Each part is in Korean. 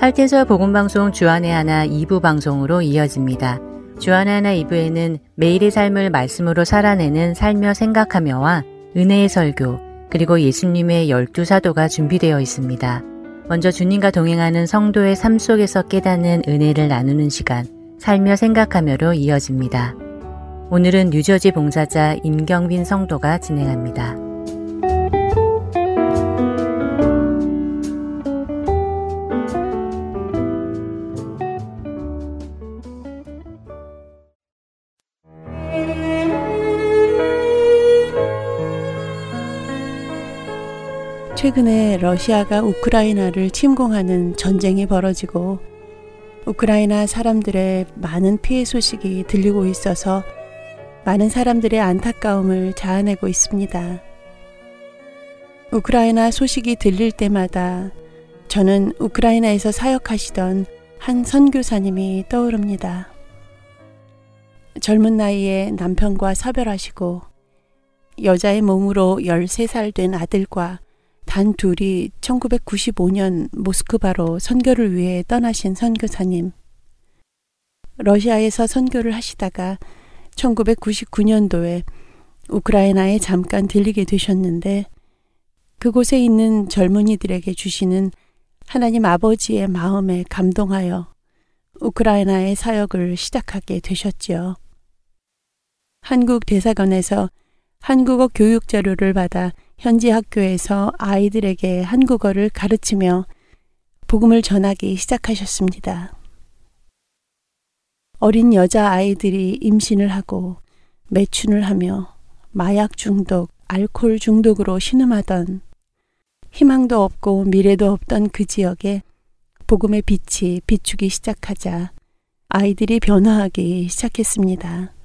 할텐서 복음방송 주안의 하나 2부 방송으로 이어집니다. 주안의 하나 2부에는 매일의 삶을 말씀으로 살아내는 살며 생각하며와 은혜의 설교, 그리고 예수님의 열두 사도가 준비되어 있습니다. 먼저 주님과 동행하는 성도의 삶 속에서 깨닫는 은혜를 나누는 시간, 살며 생각하며로 이어집니다. 오늘은 뉴저지 봉사자 임경빈 성도가 진행합니다. 최근에 러시아가 우크라이나를 침공하는 전쟁이 벌어지고 우크라이나 사람들의 많은 피해 소식이 들리고 있어서 많은 사람들의 안타까움을 자아내고 있습니다. 우크라이나 소식이 들릴 때마다 저는 우크라이나에서 사역하시던 한 선교사님이 떠오릅니다. 젊은 나이에 남편과 사별하시고 여자의 몸으로 13살 된 아들과 단 둘이 1995년 모스크바로 선교를 위해 떠나신 선교사님. 러시아에서 선교를 하시다가 1999년도에 우크라이나에 잠깐 들리게 되셨는데 그곳에 있는 젊은이들에게 주시는 하나님 아버지의 마음에 감동하여 우크라이나의 사역을 시작하게 되셨지요. 한국 대사관에서 한국어 교육 자료를 받아 현지 학교에서 아이들에게 한국어를 가르치며 복음을 전하기 시작하셨습니다. 어린 여자 아이들이 임신을 하고 매춘을 하며 마약 중독, 알코올 중독으로 신음하던 희망도 없고 미래도 없던 그 지역에 복음의 빛이 비추기 시작하자 아이들이 변화하기 시작했습니다.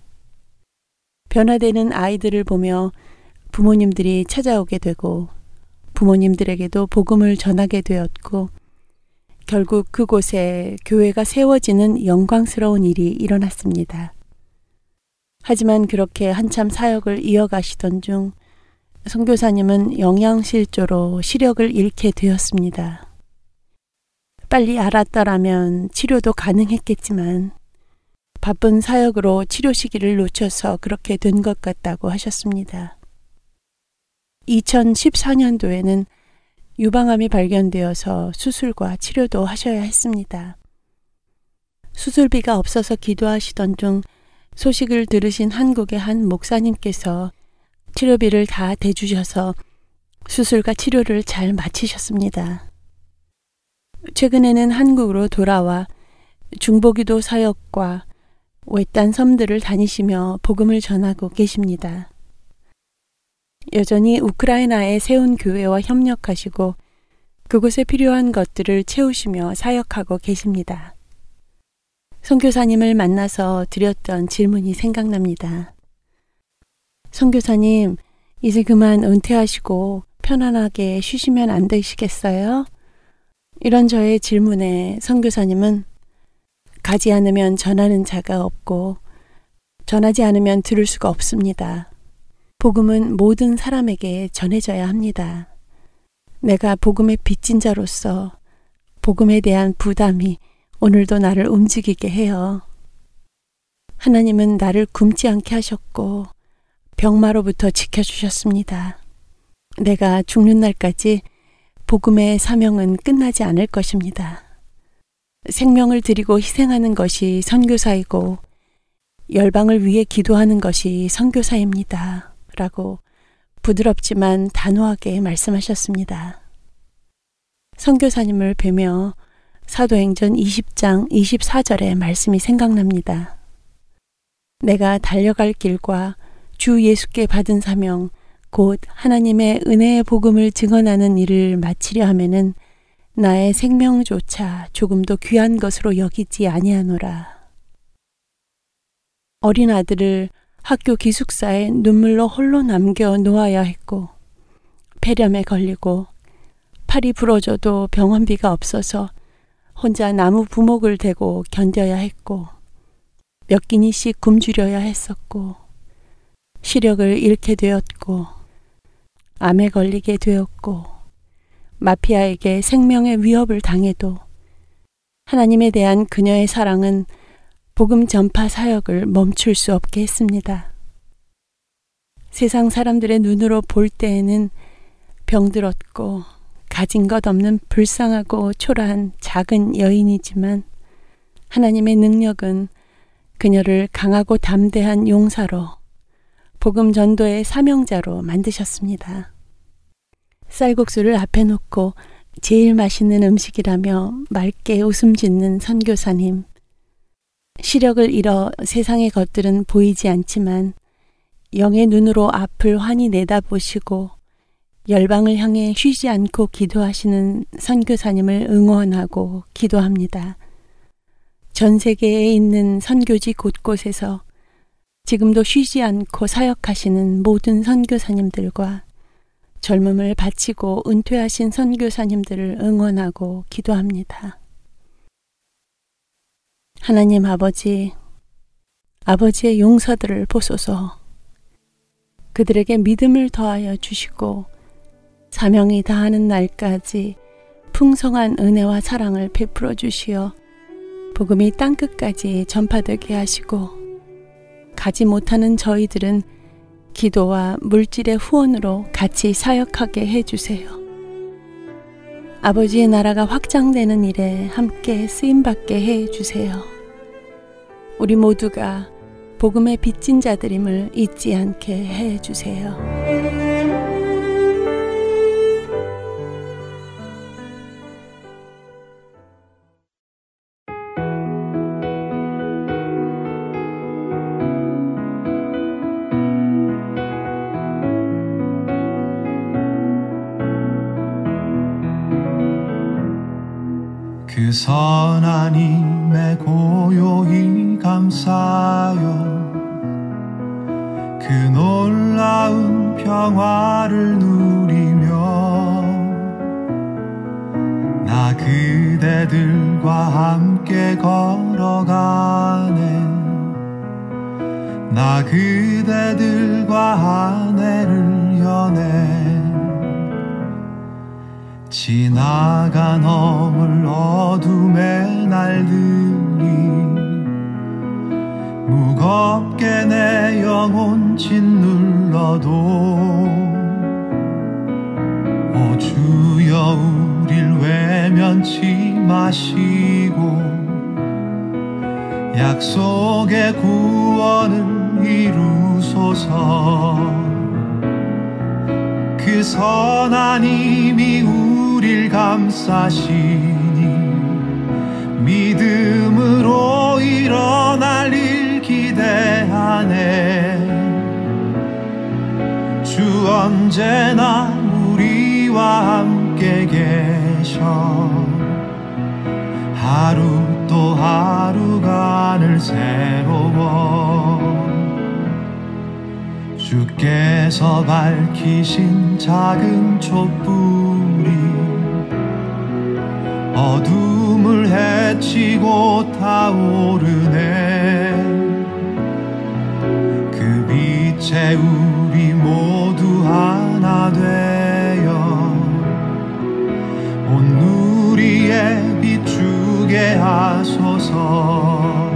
변화되는 아이들을 보며 부모님들이 찾아오게 되고 부모님들에게도 복음을 전하게 되었고 결국 그곳에 교회가 세워지는 영광스러운 일이 일어났습니다. 하지만 그렇게 한참 사역을 이어가시던 중 선교사님은 영양실조로 시력을 잃게 되었습니다. 빨리 알았더라면 치료도 가능했겠지만 바쁜 사역으로 치료 시기를 놓쳐서 그렇게 된 것 같다고 하셨습니다. 2014년도에는 유방암이 발견되어서 수술과 치료도 하셔야 했습니다. 수술비가 없어서 기도하시던 중 소식을 들으신 한국의 한 목사님께서 치료비를 다 대주셔서 수술과 치료를 잘 마치셨습니다. 최근에는 한국으로 돌아와 중보기도 사역과 외딴 섬들을 다니시며 복음을 전하고 계십니다. 여전히 우크라이나에 세운 교회와 협력하시고 그곳에 필요한 것들을 채우시며 사역하고 계십니다. 선교사님을 만나서 드렸던 질문이 생각납니다. 선교사님, 이제 그만 은퇴하시고 편안하게 쉬시면 안 되시겠어요? 이런 저의 질문에 선교사님은 가지 않으면 전하는 자가 없고 전하지 않으면 들을 수가 없습니다. 복음은 모든 사람에게 전해져야 합니다. 내가 복음의 빚진 자로서 복음에 대한 부담이 오늘도 나를 움직이게 해요. 하나님은 나를 굶지 않게 하셨고 병마로부터 지켜주셨습니다. 내가 죽는 날까지 복음의 사명은 끝나지 않을 것입니다. 생명을 드리고 희생하는 것이 선교사이고 열방을 위해 기도하는 것이 선교사입니다. 라고 부드럽지만 단호하게 말씀하셨습니다. 선교사님을 뵈며 사도행전 20장 24절의 말씀이 생각납니다. 내가 달려갈 길과 주 예수께 받은 사명, 곧 하나님의 은혜의 복음을 증언하는 일을 마치려 하면은 나의 생명조차 조금도 귀한 것으로 여기지 아니하노라. 어린 아들을 학교 기숙사에 눈물로 홀로 남겨 놓아야 했고 폐렴에 걸리고 팔이 부러져도 병원비가 없어서 혼자 나무 부목을 대고 견뎌야 했고 몇 끼니씩 굶주려야 했었고 시력을 잃게 되었고 암에 걸리게 되었고 마피아에게 생명의 위협을 당해도 하나님에 대한 그녀의 사랑은 복음 전파 사역을 멈출 수 없게 했습니다. 세상 사람들의 눈으로 볼 때에는 병들었고 가진 것 없는 불쌍하고 초라한 작은 여인이지만 하나님의 능력은 그녀를 강하고 담대한 용사로 복음 전도의 사명자로 만드셨습니다. 쌀국수를 앞에 놓고 제일 맛있는 음식이라며 맑게 웃음 짓는 선교사님. 시력을 잃어 세상의 것들은 보이지 않지만 영의 눈으로 앞을 환히 내다보시고 열방을 향해 쉬지 않고 기도하시는 선교사님을 응원하고 기도합니다. 전 세계에 있는 선교지 곳곳에서 지금도 쉬지 않고 사역하시는 모든 선교사님들과 젊음을 바치고 은퇴하신 선교사님들을 응원하고 기도합니다. 하나님 아버지, 아버지의 용사들을 보소서 그들에게 믿음을 더하여 주시고 사명이 다하는 날까지 풍성한 은혜와 사랑을 베풀어 주시어 복음이 땅끝까지 전파되게 하시고 가지 못하는 저희들은 기도와 물질의 후원으로 같이 사역하게 해주세요. 아버지의 나라가 확장되는 일에 함께 쓰임받게 해주세요. 우리 모두가 복음의 빚진 자들임을 잊지 않게 해주세요. 선하님의 고요히 감사요 그 놀라운 평화를 누리며 나 그대들과 함께 걸어가네. 나 그대들과 아내를 연해 지나간 어물 어둠의 날들이 무겁게 내 영혼 짓눌러도 오 주여 우릴 외면치 마시고 약속의 구원을 이루소서. 그 선한 힘이 우릴 감싸시니 믿음으로 일어날 일 기대하네 주 언제나 우리와 함께 계셔. 하루 또 하루가 늘 새로워. 주께서 밝히신 작은 촛불이 어둠을 헤치고 타오르네. 그 빛에 우리 모두 하나 되어 온 누리에 비추게 하소서.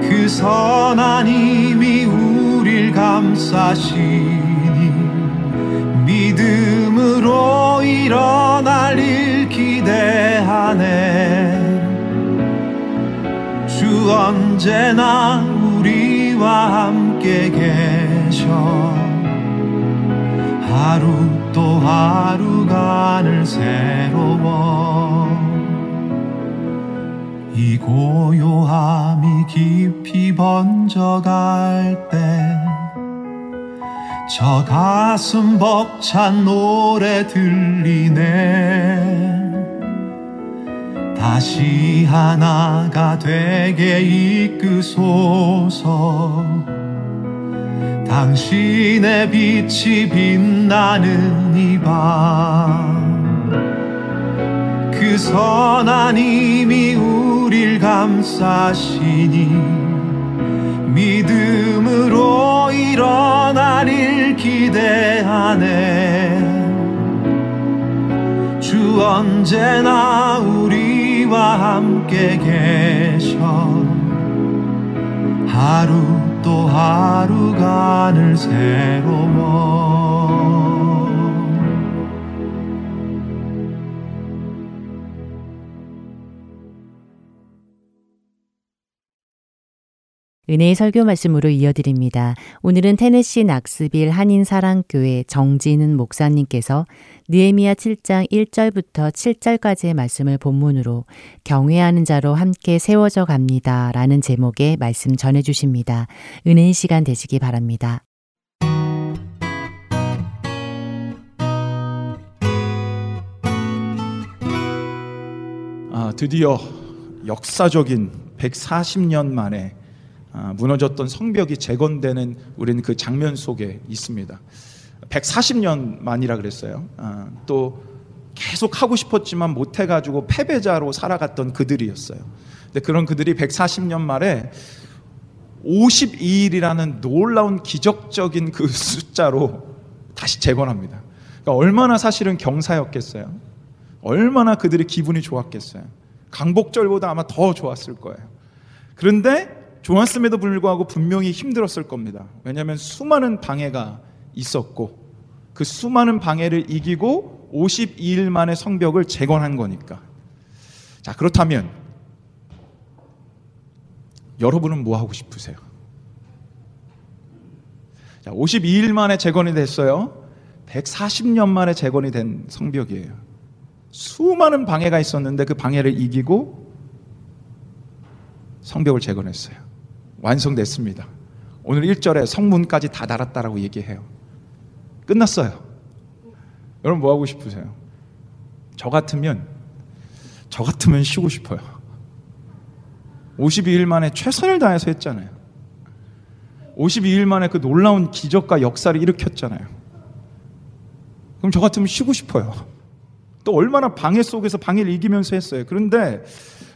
그 선한 힘이 우릴 감싸시니 믿음으로 일어날 일 기대하네. 주 언제나 우리와 함께 계셔. 하루 또 하루가 늘 새로워. 이 고요함이 깊이 번져갈 때 저 가슴 벅찬 노래 들리네 다시 하나가 되게 이끄소서. 당신의 빛이 빛나는 이밤그 선한 힘이 우릴 감싸시니 믿음으로 일어날 일 기대하네. 주 언제나 우리 우리와 함께 계셔. 하루 또 하루가 늘 새로워 은혜의 설교 말씀으로 이어드립니다. 오늘은 테네시 낙스빌 한인사랑교회 정진은 목사님께서 느에미야 7장 1절부터 7절까지의 말씀을 본문으로 경외하는 자로 함께 세워져 갑니다. 라는 제목의 말씀 전해 주십니다. 은혜의 시간 되시기 바랍니다. 아, 드디어 역사적인 140년 만에 아, 무너졌던 성벽이 재건되는 우리는 그 장면 속에 있습니다. 140년 만이라 그랬어요. 아, 또 계속 하고 싶었지만 못해가지고 패배자로 살아갔던 그들이었어요. 근데 그런 그들이 140년 말에 52일이라는 놀라운 기적적인 그 숫자로 다시 재건합니다. 그러니까 얼마나 사실은 경사였겠어요. 얼마나 그들의 기분이 좋았겠어요. 강복절보다 아마 더 좋았을 거예요. 그런데 좋았음에도 불구하고 분명히 힘들었을 겁니다. 왜냐하면 수많은 방해가 있었고 그 수많은 방해를 이기고 52일 만에 성벽을 재건한 거니까. 자, 그렇다면 여러분은 뭐 하고 싶으세요? 자, 52일 만에 재건이 됐어요. 140년 만에 재건이 된 성벽이에요. 수많은 방해가 있었는데 그 방해를 이기고 성벽을 재건했어요. 완성됐습니다. 오늘 1절에 성문까지 다 달았다라고 얘기해요. 끝났어요. 여러분 뭐 하고 싶으세요? 저 같으면 저 같으면 쉬고 싶어요. 52일 만에 최선을 다해서 했잖아요. 52일 만에 그 놀라운 기적과 역사를 일으켰잖아요. 그럼 저 같으면 쉬고 싶어요. 또 얼마나 방해 속에서 방해를 이기면서 했어요. 그런데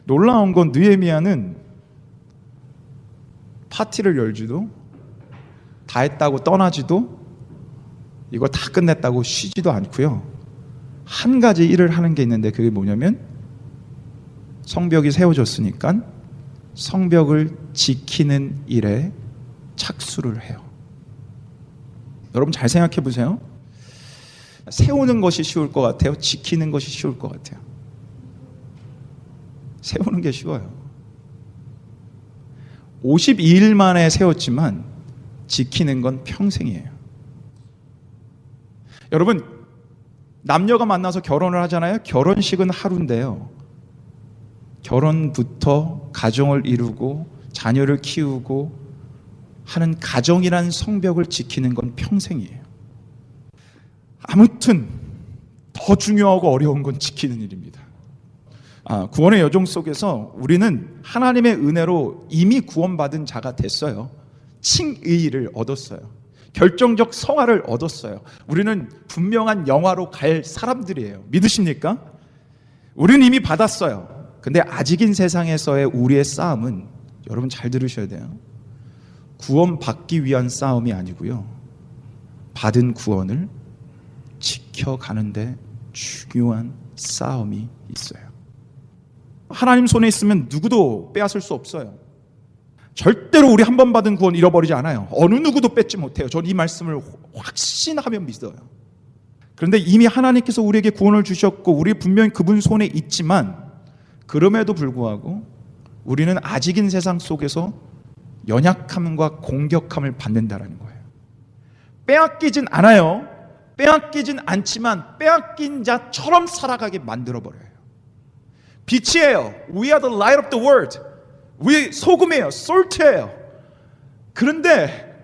놀라운 건 느에미아는 파티를 열지도 다 했다고 떠나지도 이거 다 끝냈다고 쉬지도 않고요. 한 가지 일을 하는 게 있는데 그게 뭐냐면 성벽이 세워졌으니까 성벽을 지키는 일에 착수를 해요. 여러분 잘 생각해 보세요. 세우는 것이 쉬울 것 같아요. 지키는 것이 쉬울 것 같아요. 세우는 게 쉬워요. 52일 만에 세웠지만 지키는 건 평생이에요. 여러분, 남녀가 만나서 결혼을 하잖아요. 결혼식은 하루인데요. 결혼부터 가정을 이루고 자녀를 키우고 하는 가정이란 성벽을 지키는 건 평생이에요. 아무튼 더 중요하고 어려운 건 지키는 일입니다. 아, 구원의 여정 속에서 우리는 하나님의 은혜로 이미 구원받은 자가 됐어요. 칭의를 얻었어요. 결정적 성화를 얻었어요. 우리는 분명한 영화로 갈 사람들이에요. 믿으십니까? 우리는 이미 받았어요. 근데 아직인 세상에서의 우리의 싸움은 여러분 잘 들으셔야 돼요. 구원받기 위한 싸움이 아니고요. 받은 구원을 지켜가는데 중요한 싸움이 있어요. 하나님 손에 있으면 누구도 빼앗을 수 없어요. 절대로 우리 한 번 받은 구원 잃어버리지 않아요. 어느 누구도 뺏지 못해요. 저는 이 말씀을 확신하며 믿어요. 그런데 이미 하나님께서 우리에게 구원을 주셨고 우리 분명히 그분 손에 있지만 그럼에도 불구하고 우리는 아직인 세상 속에서 연약함과 공격함을 받는다라는 거예요. 빼앗기진 않아요. 빼앗기진 않지만 빼앗긴 자처럼 살아가게 만들어 버려요. 빛이에요. We are the light of the world. 우리 소금이에요. 솔트예요. 그런데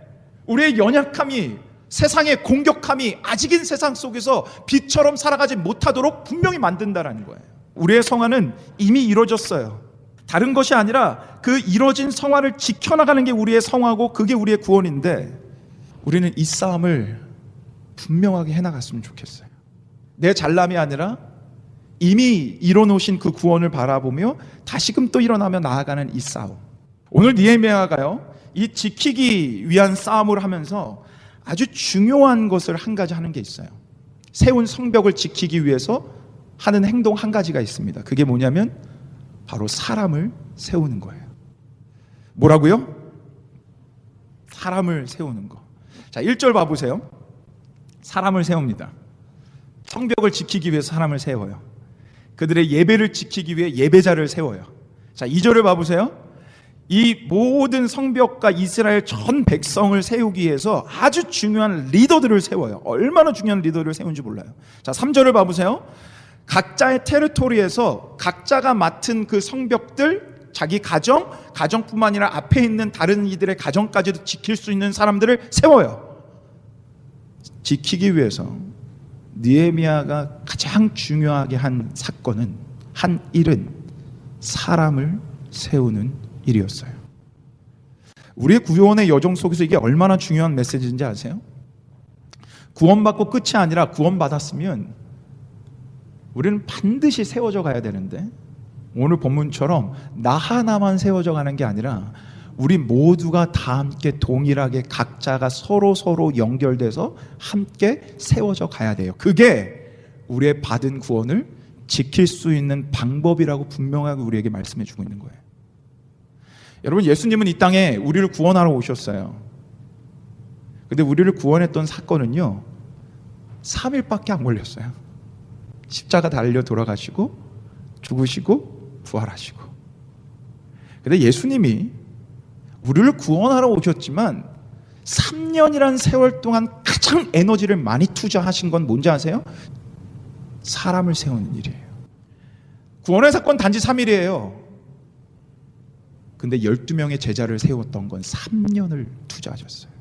우리의 연약함이 세상의 공격함이 아직인 세상 속에서 빛처럼 살아가지 못하도록 분명히 만든다라는 거예요. 우리의 성화는 이미 이루어졌어요. 다른 것이 아니라 그 이루어진 성화를 지켜나가는 게 우리의 성화고 그게 우리의 구원인데 우리는 이 싸움을 분명하게 해나갔으면 좋겠어요. 내 잘남이 아니라 이미 이뤄놓으신 그 구원을 바라보며 다시금 또 일어나며 나아가는 이 싸움. 오늘 니에미아가요, 이 지키기 위한 싸움을 하면서 아주 중요한 것을 한 가지 하는 게 있어요. 세운 성벽을 지키기 위해서 하는 행동 한 가지가 있습니다. 그게 뭐냐면 바로 사람을 세우는 거예요. 뭐라고요? 사람을 세우는 거. 자, 1절 봐보세요. 사람을 세웁니다. 성벽을 지키기 위해서 사람을 세워요. 그들의 예배를 지키기 위해 예배자를 세워요. 자, 2절을 봐보세요. 이 모든 성벽과 이스라엘 전 백성을 세우기 위해서 아주 중요한 리더들을 세워요. 얼마나 중요한 리더를 세운지 몰라요. 자, 3절을 봐보세요. 각자의 테리토리에서 각자가 맡은 그 성벽들 자기 가정, 가정뿐만 아니라 앞에 있는 다른 이들의 가정까지도 지킬 수 있는 사람들을 세워요. 지키기 위해서 니에미아가 가장 중요하게 한 사건은 한 일은 사람을 세우는 일이었어요. 우리의 구원의 여정 속에서 이게 얼마나 중요한 메시지인지 아세요? 구원받고 끝이 아니라 구원받았으면 우리는 반드시 세워져 가야 되는데 오늘 본문처럼 나 하나만 세워져 가는 게 아니라 우리 모두가 다 함께 동일하게 각자가 서로 서로 연결돼서 함께 세워져 가야 돼요. 그게 우리의 받은 구원을 지킬 수 있는 방법이라고 분명하게 우리에게 말씀해 주고 있는 거예요. 여러분 예수님은 이 땅에 우리를 구원하러 오셨어요. 근데 우리를 구원했던 사건은요. 3일밖에 안 걸렸어요. 십자가 달려 돌아가시고 죽으시고 부활하시고. 근데 예수님이 우리를 구원하러 오셨지만 3년이란 세월 동안 가장 에너지를 많이 투자하신 건 뭔지 아세요? 사람을 세우는 일이에요. 구원의 사건 단지 3일이에요. 근데 12명의 제자를 세웠던 건 3년을 투자하셨어요.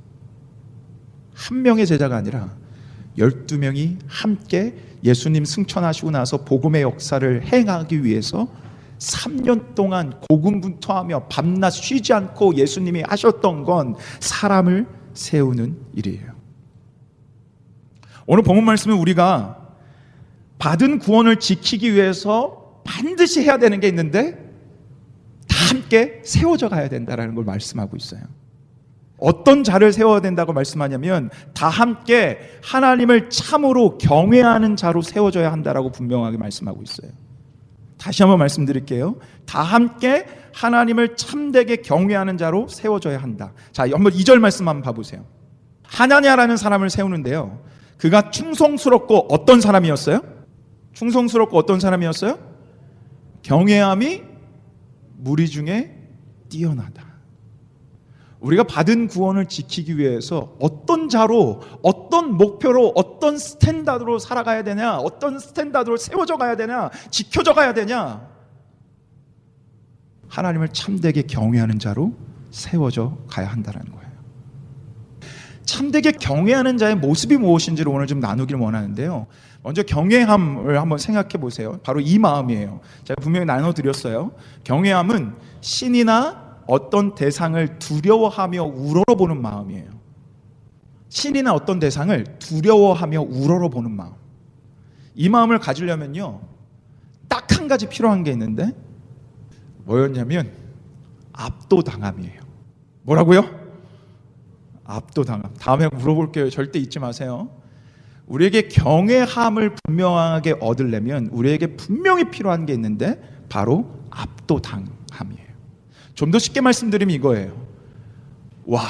한 명의 제자가 아니라 12명이 함께 예수님 승천하시고 나서 복음의 역사를 행하기 위해서 3년 동안 고군분투하며 밤낮 쉬지 않고 예수님이 하셨던 건 사람을 세우는 일이에요. 오늘 본문 말씀은 우리가 받은 구원을 지키기 위해서 반드시 해야 되는 게 있는데 다 함께 세워져 가야 된다라는 걸 말씀하고 있어요. 어떤 자를 세워야 된다고 말씀하냐면 다 함께 하나님을 참으로 경외하는 자로 세워져야 한다라고 분명하게 말씀하고 있어요. 다시 한번 말씀드릴게요. 다 함께 하나님을 참되게 경외하는 자로 세워져야 한다. 자, 한번 2절 말씀 한번 봐보세요. 하나냐라는 사람을 세우는데요. 그가 충성스럽고 어떤 사람이었어요? 충성스럽고 어떤 사람이었어요? 경외함이 무리 중에 뛰어나다. 우리가 받은 구원을 지키기 위해서 어떤 자로, 어떤 목표로, 어떤 standard로 살아가야 되냐, 어떤 standard로 세워져 가야 되냐, 지켜져 가야 되냐. 하나님을 참되게 경외하는 자로 세워져 가야 한다는 거예요. 참되게 경외하는 자의 모습이 무엇인지를 오늘 좀 나누길 원하는데요. 먼저 경외함을 한번 생각해 보세요. 바로 이 마음이에요. 제가 분명히 나눠 드렸어요. 경외함은 신이나 어떤 대상을 두려워하며 우러러보는 마음이에요. 신이나 어떤 대상을 두려워하며 우러러보는 마음. 이 마음을 가지려면요. 딱 한 가지 필요한 게 있는데 뭐였냐면 압도당함이에요. 뭐라고요? 압도당함. 다음에 물어볼게요. 절대 잊지 마세요. 우리에게 경외함을 분명하게 얻으려면 우리에게 분명히 필요한 게 있는데 바로 압도당함이에요. 좀 더 쉽게 말씀드리면 이거예요. 와,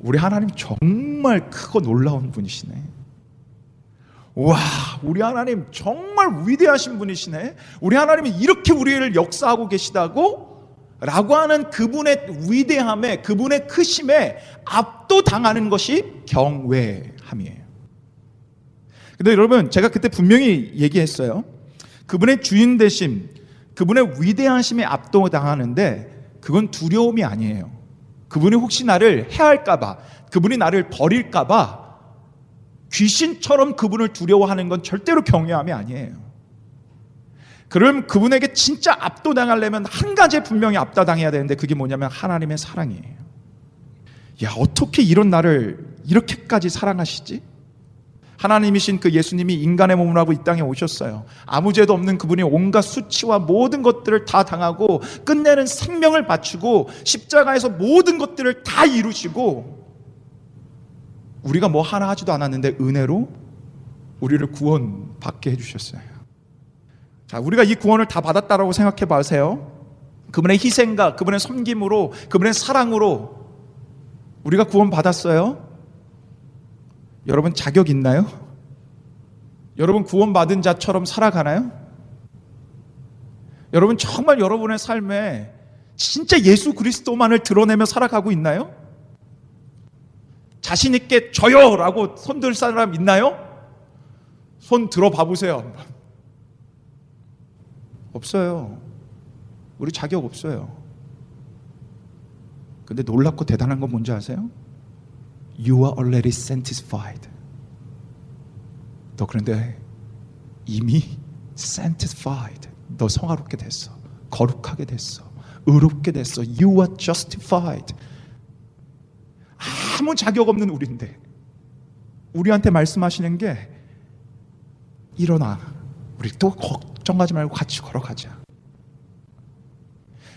우리 하나님 정말 크고 놀라운 분이시네. 와, 우리 하나님 정말 위대하신 분이시네. 우리 하나님이 이렇게 우리를 역사하고 계시다고? 라고 하는 그분의 위대함에, 그분의 크심에 압도당하는 것이 경외함이에요. 근데 여러분, 제가 그때 분명히 얘기했어요. 그분의 주인 되심, 그분의 위대하심에 압도당하는데 그건 두려움이 아니에요. 그분이 혹시 나를 해할까봐, 그분이 나를 버릴까봐 귀신처럼 그분을 두려워하는 건 절대로 경외함이 아니에요. 그럼 그분에게 진짜 압도당하려면 한 가지 분명히 압도당해야 되는데 그게 뭐냐면 하나님의 사랑이에요. 야, 어떻게 이런 나를 이렇게까지 사랑하시지? 하나님이신 그 예수님이 인간의 몸을 하고 이 땅에 오셨어요. 아무 죄도 없는 그분이 온갖 수치와 모든 것들을 다 당하고 끝내는 생명을 바치고 십자가에서 모든 것들을 다 이루시고 우리가 뭐 하나 하지도 않았는데 은혜로 우리를 구원받게 해주셨어요. 자, 우리가 이 구원을 다 받았다라고 생각해 보세요. 그분의 희생과 그분의 섬김으로 그분의 사랑으로 우리가 구원 받았어요. 여러분 자격 있나요? 여러분 구원 받은 자처럼 살아가나요? 여러분 정말 여러분의 삶에 진짜 예수 그리스도만을 드러내며 살아가고 있나요? 자신 있게 저요 라고 손 들 사람 있나요? 손 들어 봐 보세요. 없어요. 우리 자격 없어요. 근데 놀랍고 대단한 건 뭔지 아세요? You are already sanctified. 너 그런데 이미 sanctified. 너 성화롭게 됐어. 거룩하게 됐어. 의롭게 됐어. You are justified. 아무 자격 없는 우리인데 우리한테 말씀하시는 게 일어나. 우리 또 걱정하지 말고 같이 걸어가자.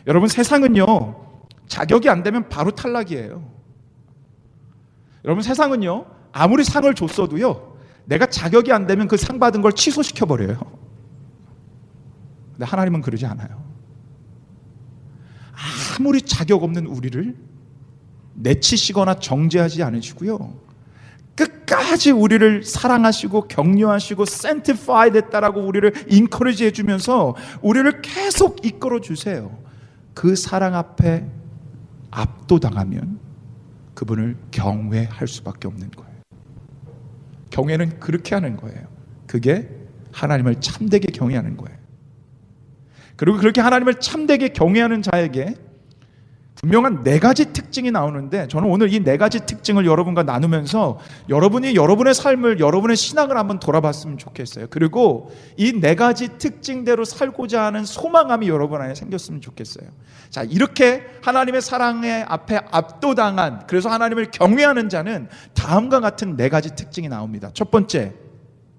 여러분 세상은요 자격이 안 되면 바로 탈락이에요. 여러분 세상은요 아무리 상을 줬어도요 내가 자격이 안 되면 그 상 받은 걸 취소시켜 버려요. 근데 하나님은 그러지 않아요. 아무리 자격 없는 우리를 내치시거나 정죄하지 않으시고요. 끝까지 우리를 사랑하시고 격려하시고 센티파이 됐다라고 우리를 인커리지 해주면서 우리를 계속 이끌어 주세요. 그 사랑 앞에 압도당하면 그분을 경외할 수밖에 없는 거예요. 경외는 그렇게 하는 거예요. 그게 하나님을 참되게 경외하는 거예요. 그리고 그렇게 하나님을 참되게 경외하는 자에게 분명한 네 가지 특징이 나오는데 저는 오늘 이 네 가지 특징을 여러분과 나누면서 여러분이 여러분의 삶을 여러분의 신앙을 한번 돌아봤으면 좋겠어요. 그리고 이 네 가지 특징대로 살고자 하는 소망함이 여러분 안에 생겼으면 좋겠어요. 자, 이렇게 하나님의 사랑에 앞에 압도당한 그래서 하나님을 경외하는 자는 다음과 같은 네 가지 특징이 나옵니다. 첫 번째,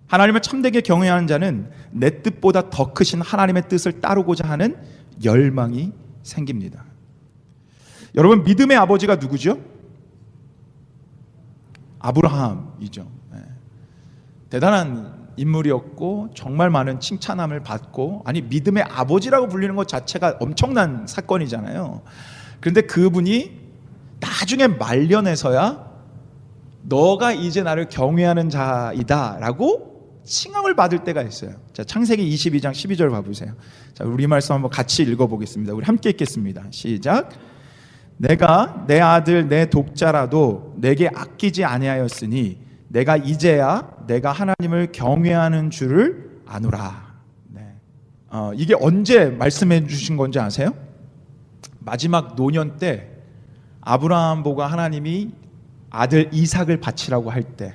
하나님을 참되게 경외하는 자는 내 뜻보다 더 크신 하나님의 뜻을 따르고자 하는 열망이 생깁니다. 여러분 믿음의 아버지가 누구죠? 아브라함이죠. 네. 대단한 인물이었고 정말 많은 칭찬함을 받고 아니 믿음의 아버지라고 불리는 것 자체가 엄청난 사건이잖아요. 그런데 그분이 나중에 말년에서야 너가 이제 나를 경외하는 자이다라고 칭함을 받을 때가 있어요. 자, 창세기 22장 12절 봐 보세요. 자, 우리 말씀 한번 같이 읽어 보겠습니다. 우리 함께 읽겠습니다. 시작. 내가 내 아들 내 독자라도 내게 아끼지 아니하였으니 내가 이제야 내가 하나님을 경외하는 줄을 아노라. 네. 어, 이게 언제 말씀해 주신 건지 아세요? 마지막 노년 때 아브라함 보고 하나님이 아들 이삭을 바치라고 할 때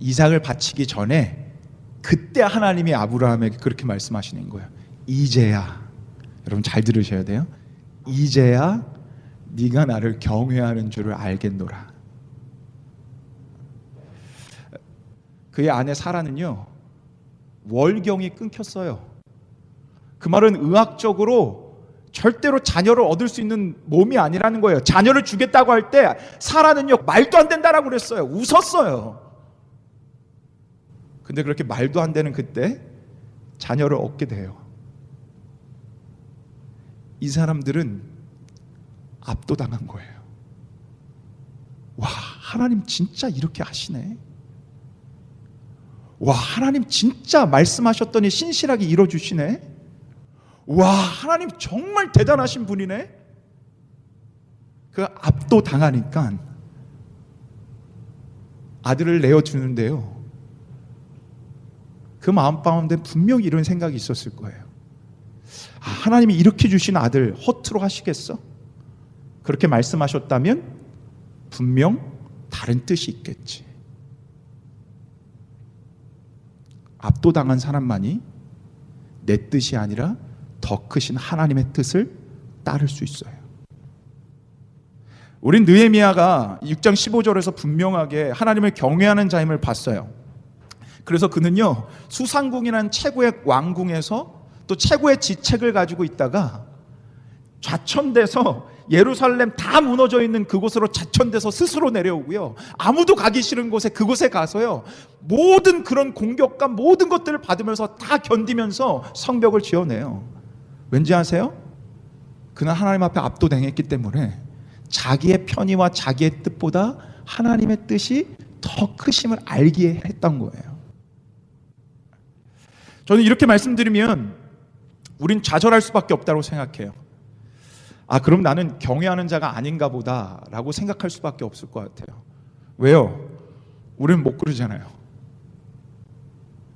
이삭을 바치기 전에 그때 하나님이 아브라함에게 그렇게 말씀하시는 거예요. 이제야 여러분 잘 들으셔야 돼요. 이제야 네가 나를 경외하는 줄을 알겠노라. 그의 아내 사라는요 월경이 끊겼어요. 그 말은 의학적으로 절대로 자녀를 얻을 수 있는 몸이 아니라는 거예요. 자녀를 주겠다고 할 때 사라는요 말도 안 된다라고 그랬어요. 웃었어요. 근데 그렇게 말도 안 되는 그때 자녀를 얻게 돼요. 이 사람들은 압도당한 거예요. 와, 하나님 진짜 이렇게 하시네. 와, 하나님 진짜 말씀하셨더니 신실하게 이뤄주시네. 와, 하나님 정말 대단하신 분이네. 그 압도당하니까 아들을 내어주는데요. 그 마음 가운데 분명히 이런 생각이 있었을 거예요. 아, 하나님이 이렇게 주신 아들 허투루 하시겠어? 그렇게 말씀하셨다면 분명 다른 뜻이 있겠지. 압도당한 사람만이 내 뜻이 아니라 더 크신 하나님의 뜻을 따를 수 있어요. 우린 느헤미야가 6장 15절에서 분명하게 하나님을 경외하는 자임을 봤어요. 그래서 그는요 수상궁이라는 최고의 왕궁에서 또 최고의 지책을 가지고 있다가 좌천돼서 예루살렘 다 무너져 있는 그곳으로 자천돼서 스스로 내려오고요. 아무도 가기 싫은 곳에 그곳에 가서요. 모든 그런 공격과 모든 것들을 받으면서 다 견디면서 성벽을 지어내요. 왠지 아세요? 그는 하나님 앞에 압도당했기 때문에 자기의 편의와 자기의 뜻보다 하나님의 뜻이 더 크심을 알기에 했던 거예요. 저는 이렇게 말씀드리면 우린 좌절할 수밖에 없다고 생각해요. 아, 그럼 나는 경외하는 자가 아닌가 보다라고 생각할 수밖에 없을 것 같아요. 왜요? 우리는 못 그러잖아요.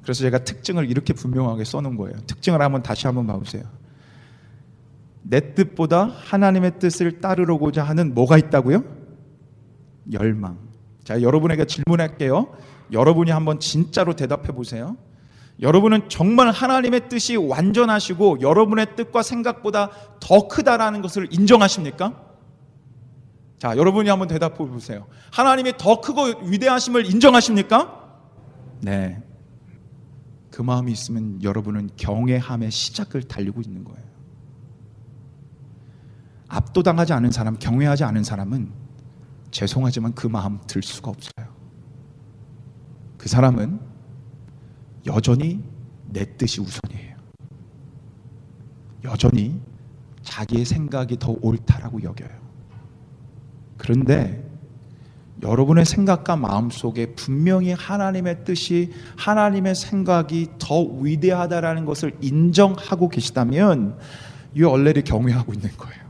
그래서 제가 특징을 이렇게 분명하게 써놓은 거예요. 특징을 한번 다시 한번 봐보세요. 내 뜻보다 하나님의 뜻을 따르려고자 하는 뭐가 있다고요? 열망. 자, 여러분에게 질문할게요. 여러분이 한번 진짜로 대답해 보세요. 여러분은 정말 하나님의 뜻이 완전하시고 여러분의 뜻과 생각보다 더 크다라는 것을 인정하십니까? 자, 여러분이 한번 대답해 보세요. 하나님이 더 크고 위대하심을 인정하십니까? 네. 그 마음이 있으면 여러분은 경외함의 시작을 달리고 있는 거예요. 압도당하지 않은 사람, 경외하지 않은 사람은 죄송하지만 그 마음 들 수가 없어요. 그 사람은 여전히 내 뜻이 우선이에요. 여전히 자기의 생각이 더 옳다라고 여겨요. 그런데 여러분의 생각과 마음 속에 분명히 하나님의 뜻이 하나님의 생각이 더 위대하다라는 것을 인정하고 계시다면 이 얼레리 경외하고 있는 거예요.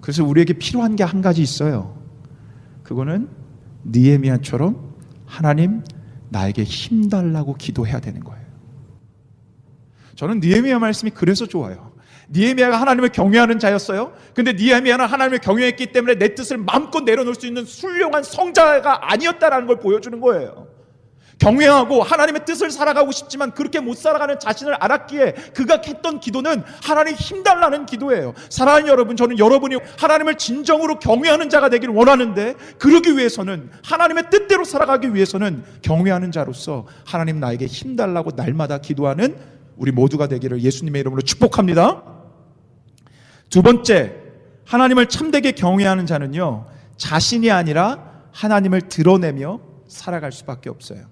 그래서 우리에게 필요한 게 한 가지 있어요. 그거는 니에미아처럼 하나님 나에게 힘 달라고 기도해야 되는 거예요. 저는 니에미아 말씀이 그래서 좋아요. 니에미아가 하나님을 경외하는 자였어요. 근데 니에미아는 하나님을 경외했기 때문에 내 뜻을 마음껏 내려놓을 수 있는 훌륭한 성자가 아니었다라는 걸 보여주는 거예요. 경외하고 하나님의 뜻을 살아가고 싶지만 그렇게 못 살아가는 자신을 알았기에 그가 했던 기도는 하나님 힘달라는 기도예요. 사랑하는 여러분, 저는 여러분이 하나님을 진정으로 경외하는 자가 되기를 원하는데 그러기 위해서는 하나님의 뜻대로 살아가기 위해서는 경외하는 자로서 하나님 나에게 힘달라고 날마다 기도하는 우리 모두가 되기를 예수님의 이름으로 축복합니다. 두 번째, 하나님을 참되게 경외하는 자는요, 자신이 아니라 하나님을 드러내며 살아갈 수밖에 없어요.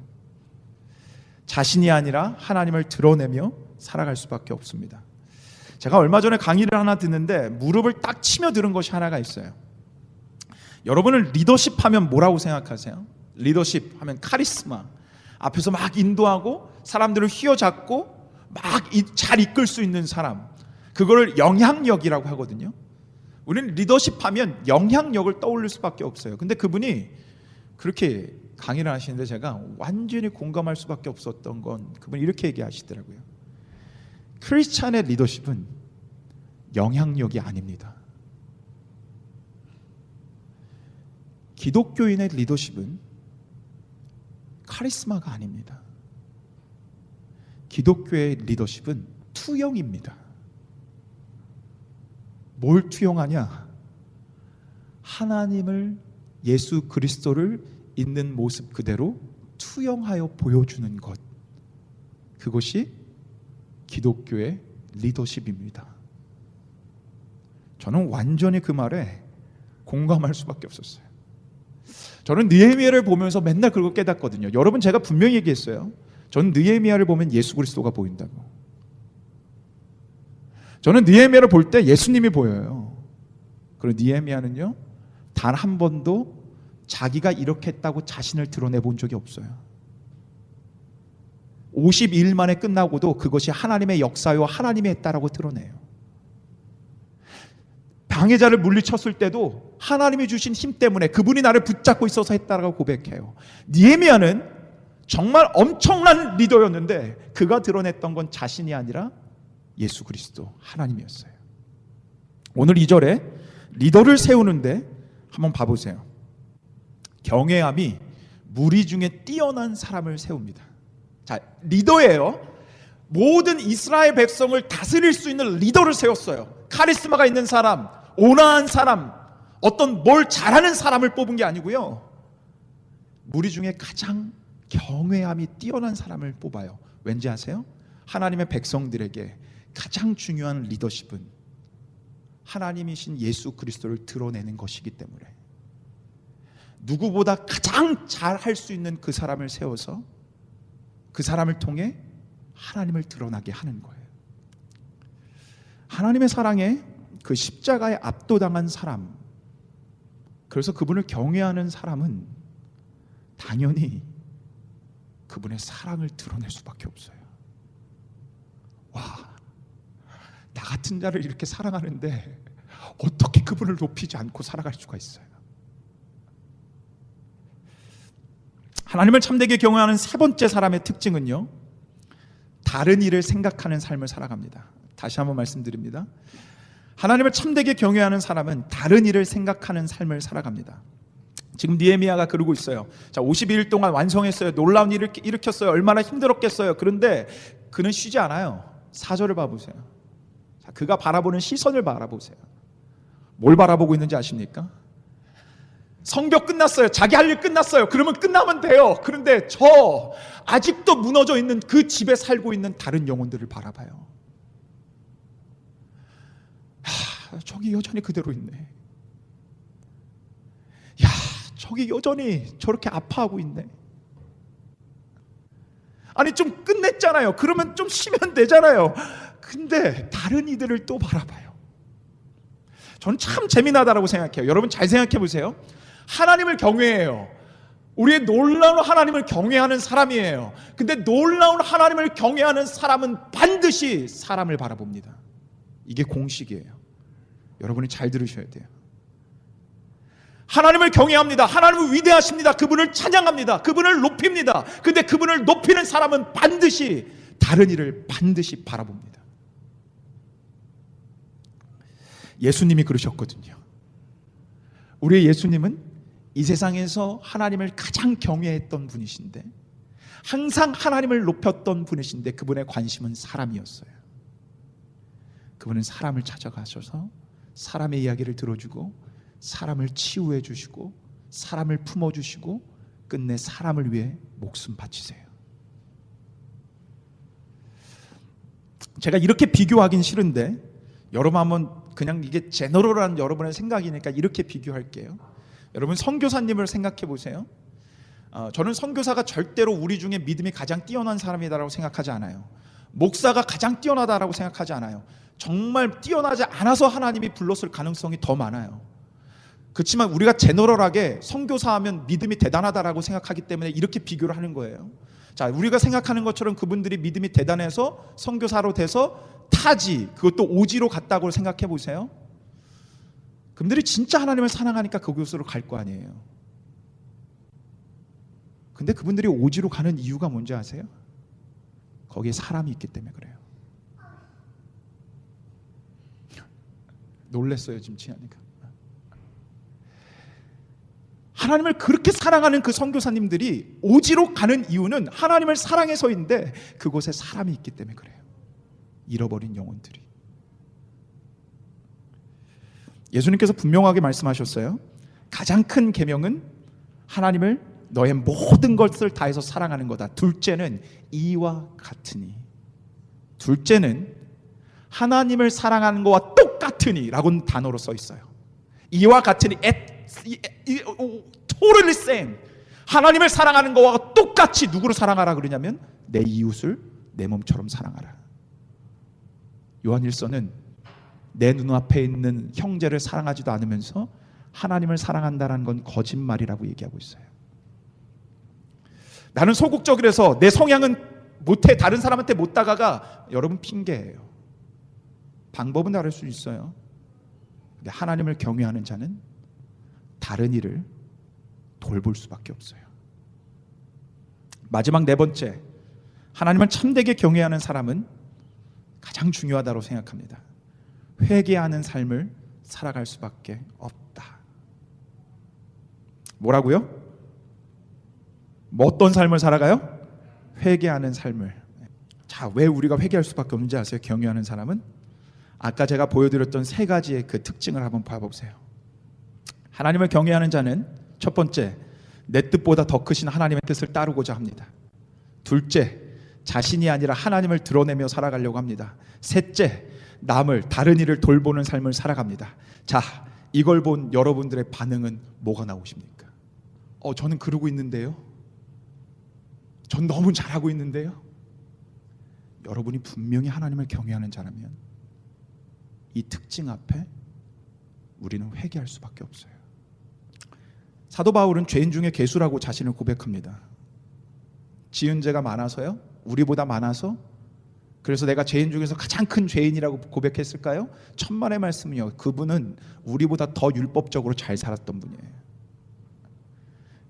자신이 아니라 하나님을 드러내며 살아갈 수밖에 없습니다. 제가 얼마 전에 강의를 하나 듣는데 무릎을 딱 치며 들은 것이 하나가 있어요. 여러분은 리더십 하면 뭐라고 생각하세요? 리더십 하면 카리스마. 앞에서 막 인도하고 사람들을 휘어잡고 막 잘 이끌 수 있는 사람. 그거를 영향력이라고 하거든요. 우리는 리더십 하면 영향력을 떠올릴 수밖에 없어요. 근데 그분이 그렇게 강의를 하시는데 제가 완전히 공감할 수밖에 없었던 건 그분이 이렇게 얘기하시더라고요. 크리스찬의 리더십은 영향력이 아닙니다. 기독교인의 리더십은 카리스마가 아닙니다. 기독교의 리더십은 투영입니다. 뭘 투영하냐? 하나님을 예수 그리스도를 있는 모습 그대로 투영하여 보여주는 것. 그것이 기독교의 리더십입니다. 저는 완전히 그 말에 공감할 수밖에 없었어요. 저는 느헤미야를 보면서 맨날 그걸 깨닫거든요. 여러분 제가 분명히 얘기했어요. 저는 느헤미야를 보면 예수 그리스도가 보인다고. 저는 느헤미야를 볼 때 예수님이 보여요. 그리고 느헤미야는요. 단 한 번도 자기가 이렇게 했다고 자신을 드러내 본 적이 없어요. 50일 만에 끝나고도 그것이 하나님의 역사요 하나님이 했다라고 드러내요. 방해자를 물리쳤을 때도 하나님이 주신 힘 때문에 그분이 나를 붙잡고 있어서 했다라고 고백해요. 니에미아는 정말 엄청난 리더였는데 그가 드러냈던 건 자신이 아니라 예수 그리스도 하나님이었어요. 오늘 이절에 리더를 세우는데 한번 봐보세요. 경외함이 무리 중에 뛰어난 사람을 세웁니다. 자, 리더예요. 모든 이스라엘 백성을 다스릴 수 있는 리더를 세웠어요. 카리스마가 있는 사람, 온화한 사람, 어떤 뭘 잘하는 사람을 뽑은 게 아니고요. 무리 중에 가장 경외함이 뛰어난 사람을 뽑아요. 왠지 아세요? 하나님의 백성들에게 가장 중요한 리더십은 하나님이신 예수 그리스도를 드러내는 것이기 때문에 누구보다 가장 잘 할 수 있는 그 사람을 세워서 그 사람을 통해 하나님을 드러나게 하는 거예요. 하나님의 사랑에 그 십자가에 압도당한 사람, 그래서 그분을 경외하는 사람은 당연히 그분의 사랑을 드러낼 수밖에 없어요. 와, 나 같은 자를 이렇게 사랑하는데 어떻게 그분을 높이지 않고 살아갈 수가 있어요? 하나님을 참되게 경외하는 세 번째 사람의 특징은요, 다른 일을 생각하는 삶을 살아갑니다. 다시 한번 말씀드립니다. 하나님을 참되게 경외하는 사람은 다른 일을 생각하는 삶을 살아갑니다. 지금 니에미아가 그러고 있어요. 자, 52일 동안 완성했어요. 놀라운 일을 일으켰어요. 얼마나 힘들었겠어요. 그런데 그는 쉬지 않아요. 사절을 봐보세요. 자, 그가 바라보는 시선을 바라보세요. 뭘 바라보고 있는지 아십니까? 성벽 끝났어요. 자기 할 일 끝났어요. 그러면 끝나면 돼요. 그런데 저 아직도 무너져 있는 그 집에 살고 있는 다른 영혼들을 바라봐요. 하, 저기 여전히 그대로 있네. 야, 저기 여전히 저렇게 아파하고 있네. 아니 좀 끝냈잖아요. 그러면 좀 쉬면 되잖아요. 근데 다른 이들을 또 바라봐요. 저는 참 재미나다라고 생각해요. 여러분 잘 생각해 보세요. 하나님을 경외해요. 우리의 놀라운 하나님을 경외하는 사람이에요. 근데 놀라운 하나님을 경외하는 사람은 반드시 사람을 바라봅니다. 이게 공식이에요. 여러분이 잘 들으셔야 돼요. 하나님을 경외합니다. 하나님을 위대하십니다. 그분을 찬양합니다. 그분을 높입니다. 근데 그분을 높이는 사람은 반드시 다른 일을 반드시 바라봅니다. 예수님이 그러셨거든요. 우리의 예수님은 이 세상에서 하나님을 가장 경외했던 분이신데 항상 하나님을 높였던 분이신데 그분의 관심은 사람이었어요. 그분은 사람을 찾아가셔서 사람의 이야기를 들어주고 사람을 치유해 주시고 사람을 품어 주시고 끝내 사람을 위해 목숨 바치세요. 제가 이렇게 비교하긴 싫은데 여러분 한번 그냥 이게 제너럴한 여러분의 생각이니까 이렇게 비교할게요. 여러분 선교사님을 생각해 보세요. 어, 저는 선교사가 절대로 우리 중에 믿음이 가장 뛰어난 사람이다라고 생각하지 않아요. 목사가 가장 뛰어나다라고 생각하지 않아요. 정말 뛰어나지 않아서 하나님이 불렀을 가능성이 더 많아요. 그렇지만 우리가 제너럴하게 선교사 하면 믿음이 대단하다라고 생각하기 때문에 이렇게 비교를 하는 거예요. 자, 우리가 생각하는 것처럼 그분들이 믿음이 대단해서 선교사로 돼서 타지 그것도 오지로 갔다고 생각해 보세요. 그분들이 진짜 하나님을 사랑하니까 그곳으로 갈 거 아니에요. 근데 그분들이 오지로 가는 이유가 뭔지 아세요? 거기에 사람이 있기 때문에 그래요. 놀랬어요, 지금 지하니까. 하나님을 그렇게 사랑하는 그 선교사님들이 오지로 가는 이유는 하나님을 사랑해서인데 그곳에 사람이 있기 때문에 그래요. 잃어버린 영혼들이. 예수님께서 분명하게 말씀하셨어요. 가장 큰 계명은 하나님을 너의 모든 것을 다해서 사랑하는 거다. 둘째는 이와 같으니. 둘째는 하나님을 사랑하는 것과 똑같으니라고 단어로 써 있어요. 이와 같으니 totally same. 하나님을 사랑하는 것과 똑같이 누구를 사랑하라 그러냐면 내 이웃을 내 몸처럼 사랑하라. 요한일서는 내 눈앞에 있는 형제를 사랑하지도 않으면서 하나님을 사랑한다는 건 거짓말이라고 얘기하고 있어요. 나는 소극적이라서 내 성향은 못해 다른 사람한테 못 다가가 여러분 핑계예요. 방법은 다를 수 있어요. 근데 하나님을 경외하는 자는 다른 일을 돌볼 수밖에 없어요. 마지막 네 번째, 하나님을 참되게 경외하는 사람은 가장 중요하다고 생각합니다. 회개하는 삶을 살아갈 수밖에 없다. 뭐라고요? 뭐 어떤 삶을 살아가요? 회개하는 삶을. 자, 왜 우리가 회개할 수밖에 없는지 아세요? 경외하는 사람은 아까 제가 보여드렸던 세 가지의 그 특징을 한번 봐보세요. 하나님을 경외하는 자는 첫 번째, 내 뜻보다 더 크신 하나님의 뜻을 따르고자 합니다. 둘째, 자신이 아니라 하나님을 드러내며 살아가려고 합니다. 셋째, 남을 다른 일을 돌보는 삶을 살아갑니다. 자, 이걸 본 여러분들의 반응은 뭐가 나오십니까? 어, 저는 그러고 있는데요. 전 너무 잘하고 있는데요. 여러분이 분명히 하나님을 경외하는 자라면 이 특징 앞에 우리는 회개할 수밖에 없어요. 사도 바울은 죄인 중에 개수라고 자신을 고백합니다. 지은 죄가 많아서요? 우리보다 많아서? 그래서 내가 죄인 중에서 가장 큰 죄인이라고 고백했을까요? 천만의 말씀은요. 그분은 우리보다 더 율법적으로 잘 살았던 분이에요.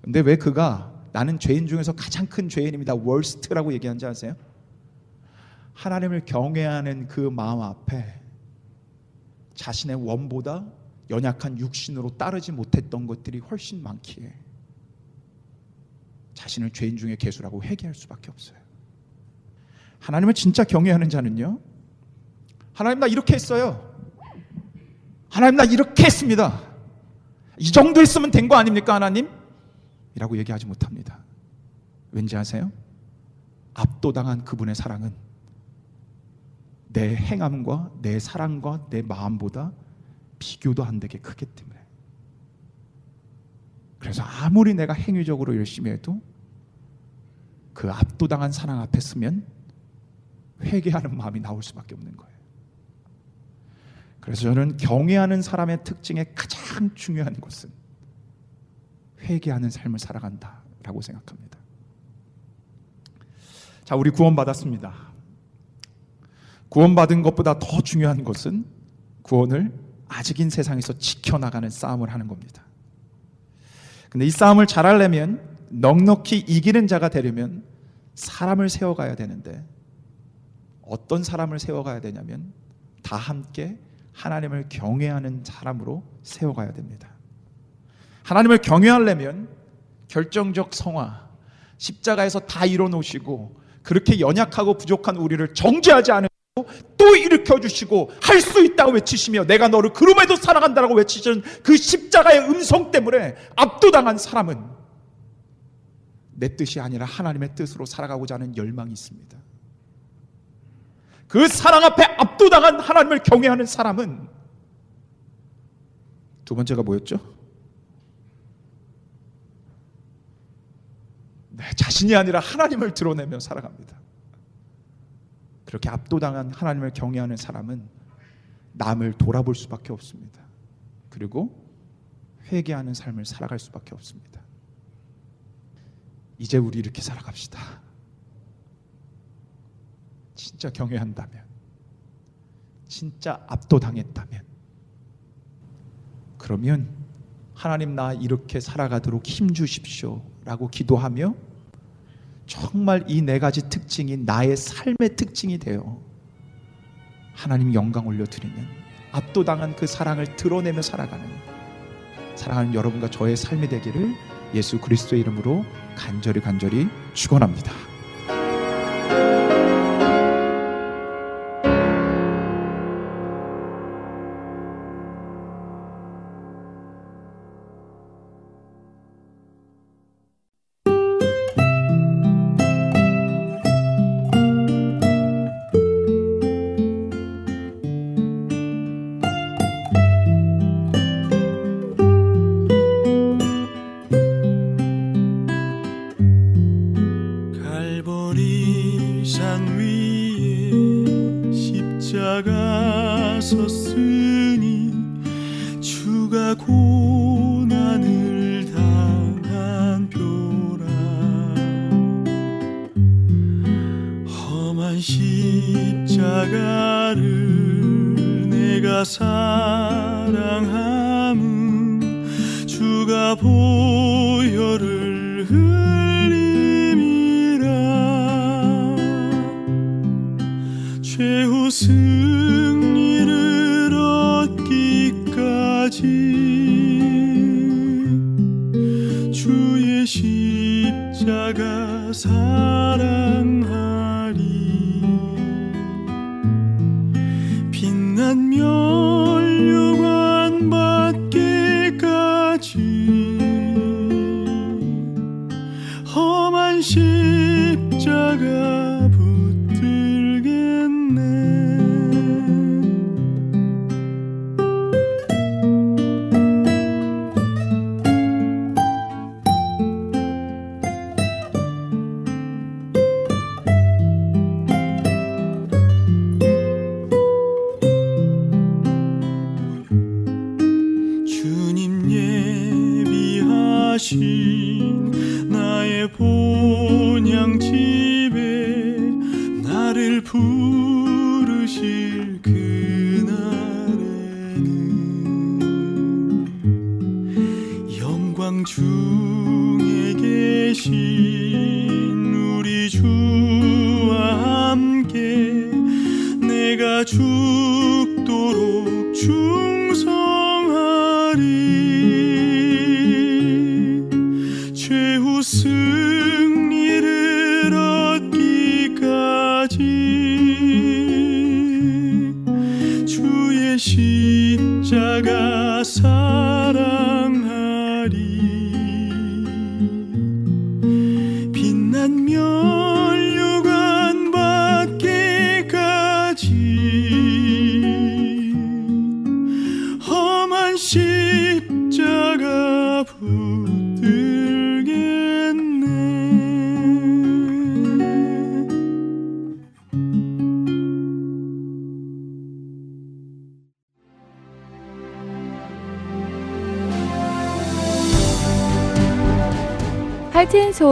근데 왜 그가 나는 죄인 중에서 가장 큰 죄인입니다. 월스트라고 얘기한지 아세요? 하나님을 경외하는 그 마음 앞에 자신의 원보다 연약한 육신으로 따르지 못했던 것들이 훨씬 많기에 자신을 죄인 중에 개수라고 회개할 수밖에 없어요. 하나님을 진짜 경외하는 자는요. 하나님 나 이렇게 했어요. 하나님 나 이렇게 했습니다. 이 정도 했으면 된 거 아닙니까 하나님? 이라고 얘기하지 못합니다. 왠지 아세요? 압도당한 그분의 사랑은 내 행함과 내 사랑과 내 마음보다 비교도 안 되게 크기 때문에 그래서 아무리 내가 행위적으로 열심히 해도 그 압도당한 사랑 앞에 서면 회개하는 마음이 나올 수밖에 없는 거예요. 그래서 저는 경외하는 사람의 특징의 가장 중요한 것은 회개하는 삶을 살아간다라고 생각합니다. 자, 우리 구원받았습니다. 구원받은 것보다 더 중요한 것은 구원을 아직인 세상에서 지켜나가는 싸움을 하는 겁니다. 근데 이 싸움을 잘하려면 넉넉히 이기는 자가 되려면 사람을 세워가야 되는데 어떤 사람을 세워가야 되냐면 다 함께 하나님을 경외하는 사람으로 세워가야 됩니다. 하나님을 경외하려면 결정적 성화, 십자가에서 다 이뤄놓으시고 그렇게 연약하고 부족한 우리를 정죄하지 않으시고 또 일으켜 주시고 할 수 있다고 외치시며 내가 너를 그럼에도 사랑한다라고 외치시는 그 십자가의 음성 때문에 압도당한 사람은 내 뜻이 아니라 하나님의 뜻으로 살아가고자 하는 열망이 있습니다. 그 사랑 앞에 압도당한 하나님을 경외하는 사람은 두 번째가 뭐였죠? 내 자신이 아니라 하나님을 드러내며 살아갑니다. 그렇게 압도당한 하나님을 경외하는 사람은 남을 돌아볼 수밖에 없습니다. 그리고 회개하는 삶을 살아갈 수밖에 없습니다. 이제 우리 이렇게 살아갑시다. 진짜 경외한다면, 진짜 압도당했다면, 그러면 하나님 나 이렇게 살아가도록 힘 주십시오. 라고 기도하며 정말 이 네 가지 특징이 나의 삶의 특징이 되어 하나님 영광 올려드리는 압도당한 그 사랑을 드러내며 살아가는 사랑하는 여러분과 저의 삶이 되기를 예수 그리스도의 이름으로 간절히 간절히 축원합니다.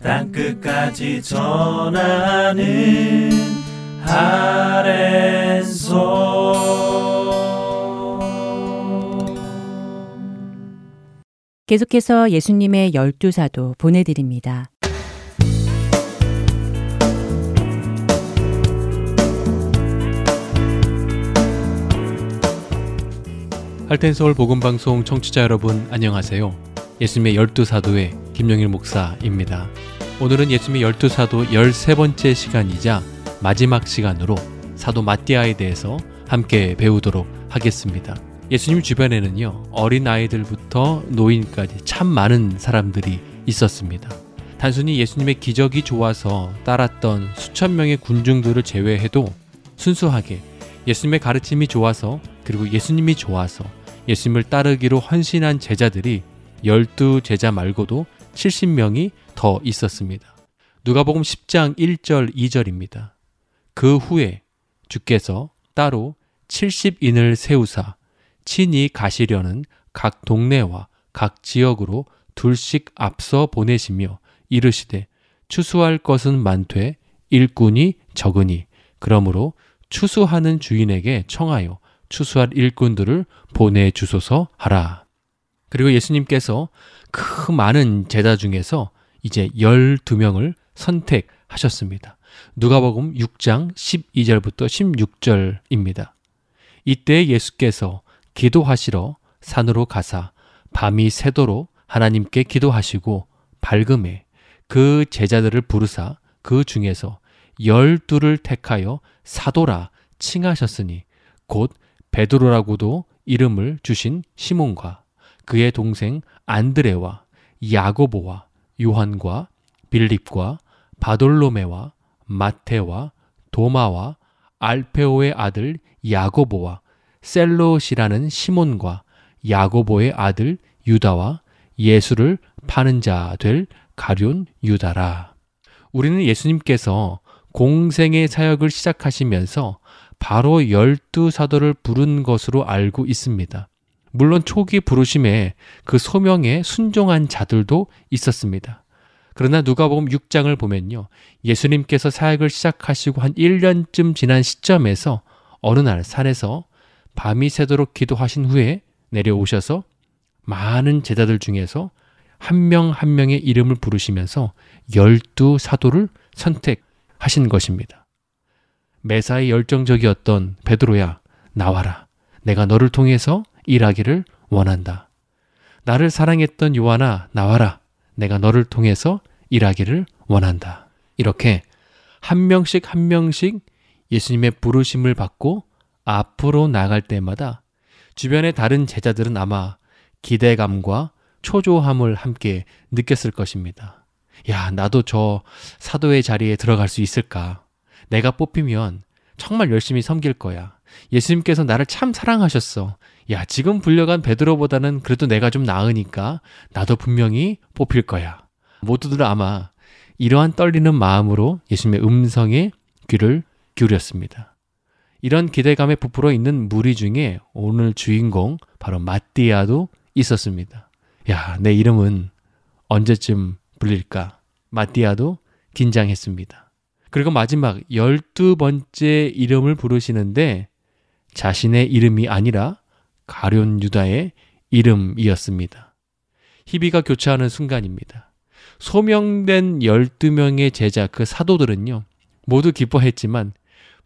땅끝까지 전하는 아랜소 계속해서 예수님의 열두 사도 보내드립니다. 할텐서울 복음방송 청취자 여러분 안녕하세요. 예수님의 열두 사도의 김영일 목사입니다. 오늘은 예수님의 열두 사도 13번째 시간이자 마지막 시간으로 사도 마띠아에 대해서 함께 배우도록 하겠습니다. 예수님 주변에는요, 어린 아이들부터 노인까지 참 많은 사람들이 있었습니다. 단순히 예수님의 기적이 좋아서 따랐던 수천 명의 군중들을 제외해도 순수하게 예수님의 가르침이 좋아서 그리고 예수님이 좋아서 예수님을 따르기로 헌신한 제자들이 열두 제자 말고도 70명이 더 있었습니다. 누가복음 10장 1절 2절입니다. 그 후에 주께서 따로 70인을 세우사 친히 가시려는 각 동네와 각 지역으로 둘씩 앞서 보내시며 이르시되 추수할 것은 많되 일꾼이 적으니 그러므로 추수하는 주인에게 청하여 추수할 일꾼들을 보내 주소서 하라. 그리고 예수님께서 그 많은 제자 중에서 이제 12명을 선택하셨습니다. 누가복음 6장 12절부터 16절입니다. 이때 예수께서 기도하시러 산으로 가사 밤이 새도록 하나님께 기도하시고 밝음에 그 제자들을 부르사 그 중에서 열두를 택하여 사도라 칭하셨으니 곧 베드로라고도 이름을 주신 시몬과 그의 동생 안드레와 야고보와 요한과 빌립과 바돌로메와 마테와 도마와 알페오의 아들 야고보와 셀롯이라는 시몬과 야고보의 아들 유다와 예수를 파는 자 될 가룟 유다라. 우리는 예수님께서 공생의 사역을 시작하시면서 바로 열두 사도를 부른 것으로 알고 있습니다. 물론 초기 부르심에 그 소명에 순종한 자들도 있었습니다. 그러나 누가복음 6장을 보면요. 예수님께서 사역을 시작하시고 한 1년쯤 지난 시점에서 어느 날 산에서 밤이 새도록 기도하신 후에 내려오셔서 많은 제자들 중에서 한 명한 명의 이름을 부르시면서 열두 사도를 선택하신 것입니다. 매사에 열정적이었던 베드로야, 나와라. 내가 너를 통해서 일하기를 원한다. 나를 사랑했던 요한아, 나와라. 내가 너를 통해서 일하기를 원한다. 이렇게 한 명씩 한 명씩 예수님의 부르심을 받고 앞으로 나갈 때마다 주변의 다른 제자들은 아마 기대감과 초조함을 함께 느꼈을 것입니다. 야, 나도 저 사도의 자리에 들어갈 수 있을까? 내가 뽑히면 정말 열심히 섬길 거야. 예수님께서 나를 참 사랑하셨어. 야, 지금 불려간 베드로보다는 그래도 내가 좀 나으니까 나도 분명히 뽑힐 거야. 모두들 아마 이러한 떨리는 마음으로 예수님의 음성에 귀를 기울였습니다. 이런 기대감에 부풀어 있는 무리 중에 오늘 주인공 바로 마띠아도 있었습니다. 야, 내 이름은 언제쯤 불릴까? 마띠아도 긴장했습니다. 그리고 마지막 열두 번째 이름을 부르시는데 자신의 이름이 아니라 가룟 유다의 이름이었습니다. 희비가 교차하는 순간입니다. 소명된 12명의 제자 그 사도들은요. 모두 기뻐했지만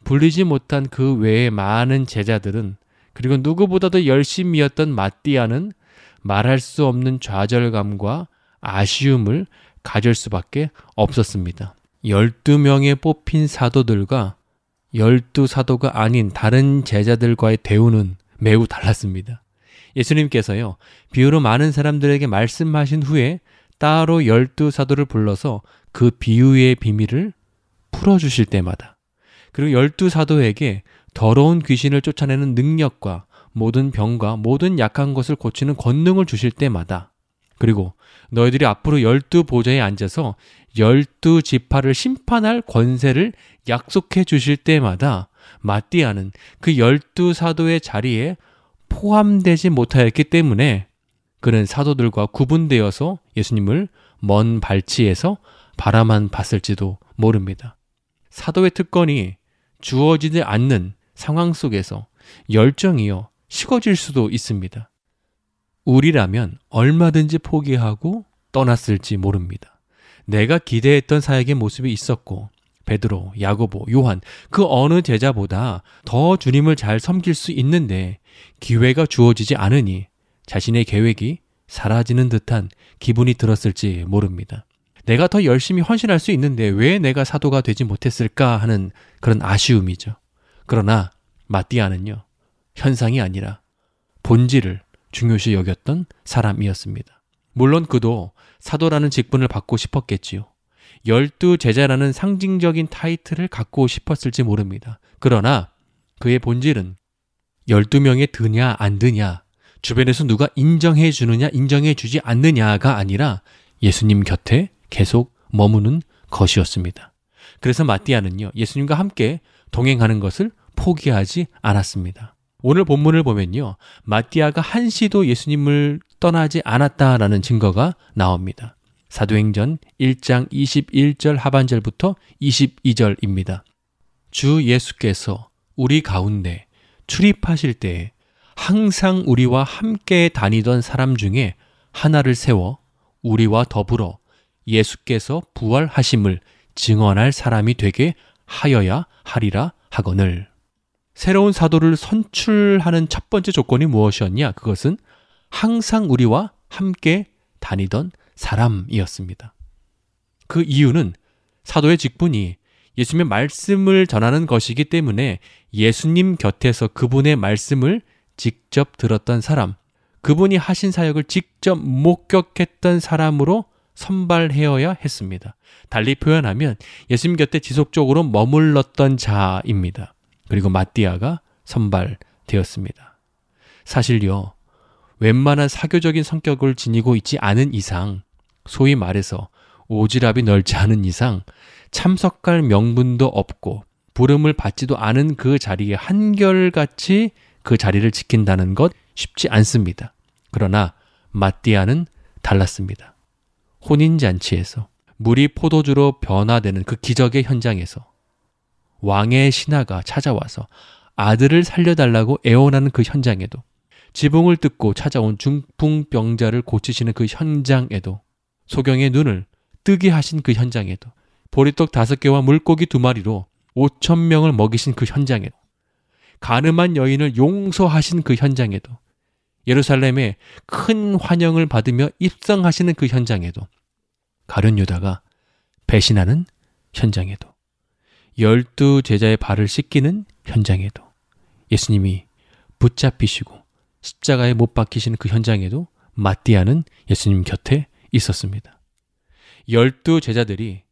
불리지 못한 그 외의 많은 제자들은 그리고 누구보다도 열심이었던 마띠아는 말할 수 없는 좌절감과 아쉬움을 가질 수밖에 없었습니다. 12명의 뽑힌 사도들과 12사도가 아닌 다른 제자들과의 대우는 매우 달랐습니다. 예수님께서요, 비유로 많은 사람들에게 말씀하신 후에 따로 12사도를 불러서 그 비유의 비밀을 풀어주실 때마다 그리고 열두 사도에게 더러운 귀신을 쫓아내는 능력과 모든 병과 모든 약한 것을 고치는 권능을 주실 때마다 그리고 너희들이 앞으로 열두 보좌에 앉아서 열두 지파를 심판할 권세를 약속해 주실 때마다 마띠아는 그 열두 사도의 자리에 포함되지 못하였기 때문에 그는 사도들과 구분되어서 예수님을 먼 발치에서 바라만 봤을지도 모릅니다. 사도의 특권이 주어지지 않는 상황 속에서 열정이요 식어질 수도 있습니다. 우리라면 얼마든지 포기하고 떠났을지 모릅니다. 내가 기대했던 사역의 모습이 있었고 베드로, 야고보, 요한 그 어느 제자보다 더 주님을 잘 섬길 수 있는데 기회가 주어지지 않으니 자신의 계획이 사라지는 듯한 기분이 들었을지 모릅니다. 내가 더 열심히 헌신할 수 있는데 왜 내가 사도가 되지 못했을까 하는 그런 아쉬움이죠. 그러나 마띠아는요, 현상이 아니라 본질을 중요시 여겼던 사람이었습니다. 물론 그도 사도라는 직분을 받고 싶었겠지요. 열두 제자라는 상징적인 타이틀을 갖고 싶었을지 모릅니다. 그러나 그의 본질은 열두 명에 드냐 안 드냐, 주변에서 누가 인정해 주느냐 인정해 주지 않느냐가 아니라 예수님 곁에 계속 머무는 것이었습니다. 그래서 마띠아는요, 예수님과 함께 동행하는 것을 포기하지 않았습니다. 오늘 본문을 보면요, 마띠아가 한시도 예수님을 떠나지 않았다라는 증거가 나옵니다. 사도행전 1장 21절 하반절부터 22절입니다. 주 예수께서 우리 가운데 출입하실 때에 항상 우리와 함께 다니던 사람 중에 하나를 세워 우리와 더불어 예수께서 부활하심을 증언할 사람이 되게 하여야 하리라 하거늘. 새로운 사도를 선출하는 첫 번째 조건이 무엇이었냐? 그것은 항상 우리와 함께 다니던 사람이었습니다. 그 이유는 사도의 직분이 예수님의 말씀을 전하는 것이기 때문에 예수님 곁에서 그분의 말씀을 직접 들었던 사람, 그분이 하신 사역을 직접 목격했던 사람으로 선발해야 했습니다. 달리 표현하면 예수님 곁에 지속적으로 머물렀던 자입니다. 그리고 마띠아가 선발되었습니다. 사실요, 웬만한 사교적인 성격을 지니고 있지 않은 이상, 소위 말해서 오지랖이 넓지 않은 이상, 참석할 명분도 없고, 부름을 받지도 않은 그 자리에 한결같이 그 자리를 지킨다는 것 쉽지 않습니다. 그러나 마띠아는 달랐습니다. 혼인잔치에서 물이 포도주로 변화되는 그 기적의 현장에서 왕의 신하가 찾아와서 아들을 살려달라고 애원하는 그 현장에도 지붕을 뜯고 찾아온 중풍병자를 고치시는 그 현장에도 소경의 눈을 뜨게 하신 그 현장에도 보리떡 다섯 개와 물고기 두 마리로 5천 명을 먹이신 그 현장에도 가늠한 여인을 용서하신 그 현장에도 예루살렘에 큰 환영을 받으며 입성하시는 그 현장에도 가룟 유다가 배신하는 현장에도 열두 제자의 발을 씻기는 현장에도 예수님이 붙잡히시고 십자가에 못 박히시는 그 현장에도 마띠아는 예수님 곁에 있었습니다. 열두 제자들이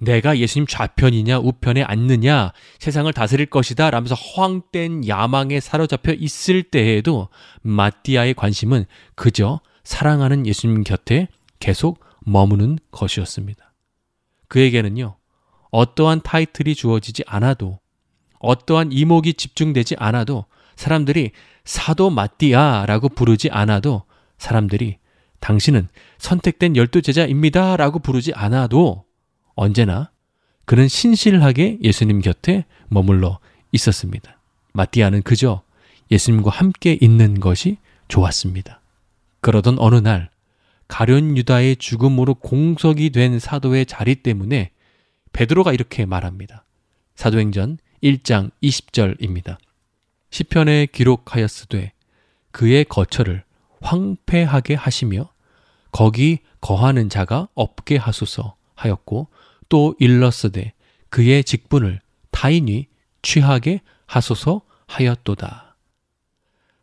내가 예수님 좌편이냐 우편에 앉느냐 세상을 다스릴 것이다 라면서 허황된 야망에 사로잡혀 있을 때에도 마띠아의 관심은 그저 사랑하는 예수님 곁에 계속 머무는 것이었습니다. 그에게는요 어떠한 타이틀이 주어지지 않아도 어떠한 이목이 집중되지 않아도 사람들이 사도 마띠아라고 부르지 않아도 사람들이 당신은 선택된 열두 제자입니다 라고 부르지 않아도 언제나 그는 신실하게 예수님 곁에 머물러 있었습니다. 마띠아는 그저 예수님과 함께 있는 것이 좋았습니다. 그러던 어느 날 가련 유다의 죽음으로 공석이 된 사도의 자리 때문에 베드로가 이렇게 말합니다. 사도행전 1장 20절입니다. 시편에 기록하였으되 그의 거처를 황폐하게 하시며 거기 거하는 자가 없게 하소서 하였고 또 일렀으되 그의 직분을 타인이 취하게 하소서 하였도다.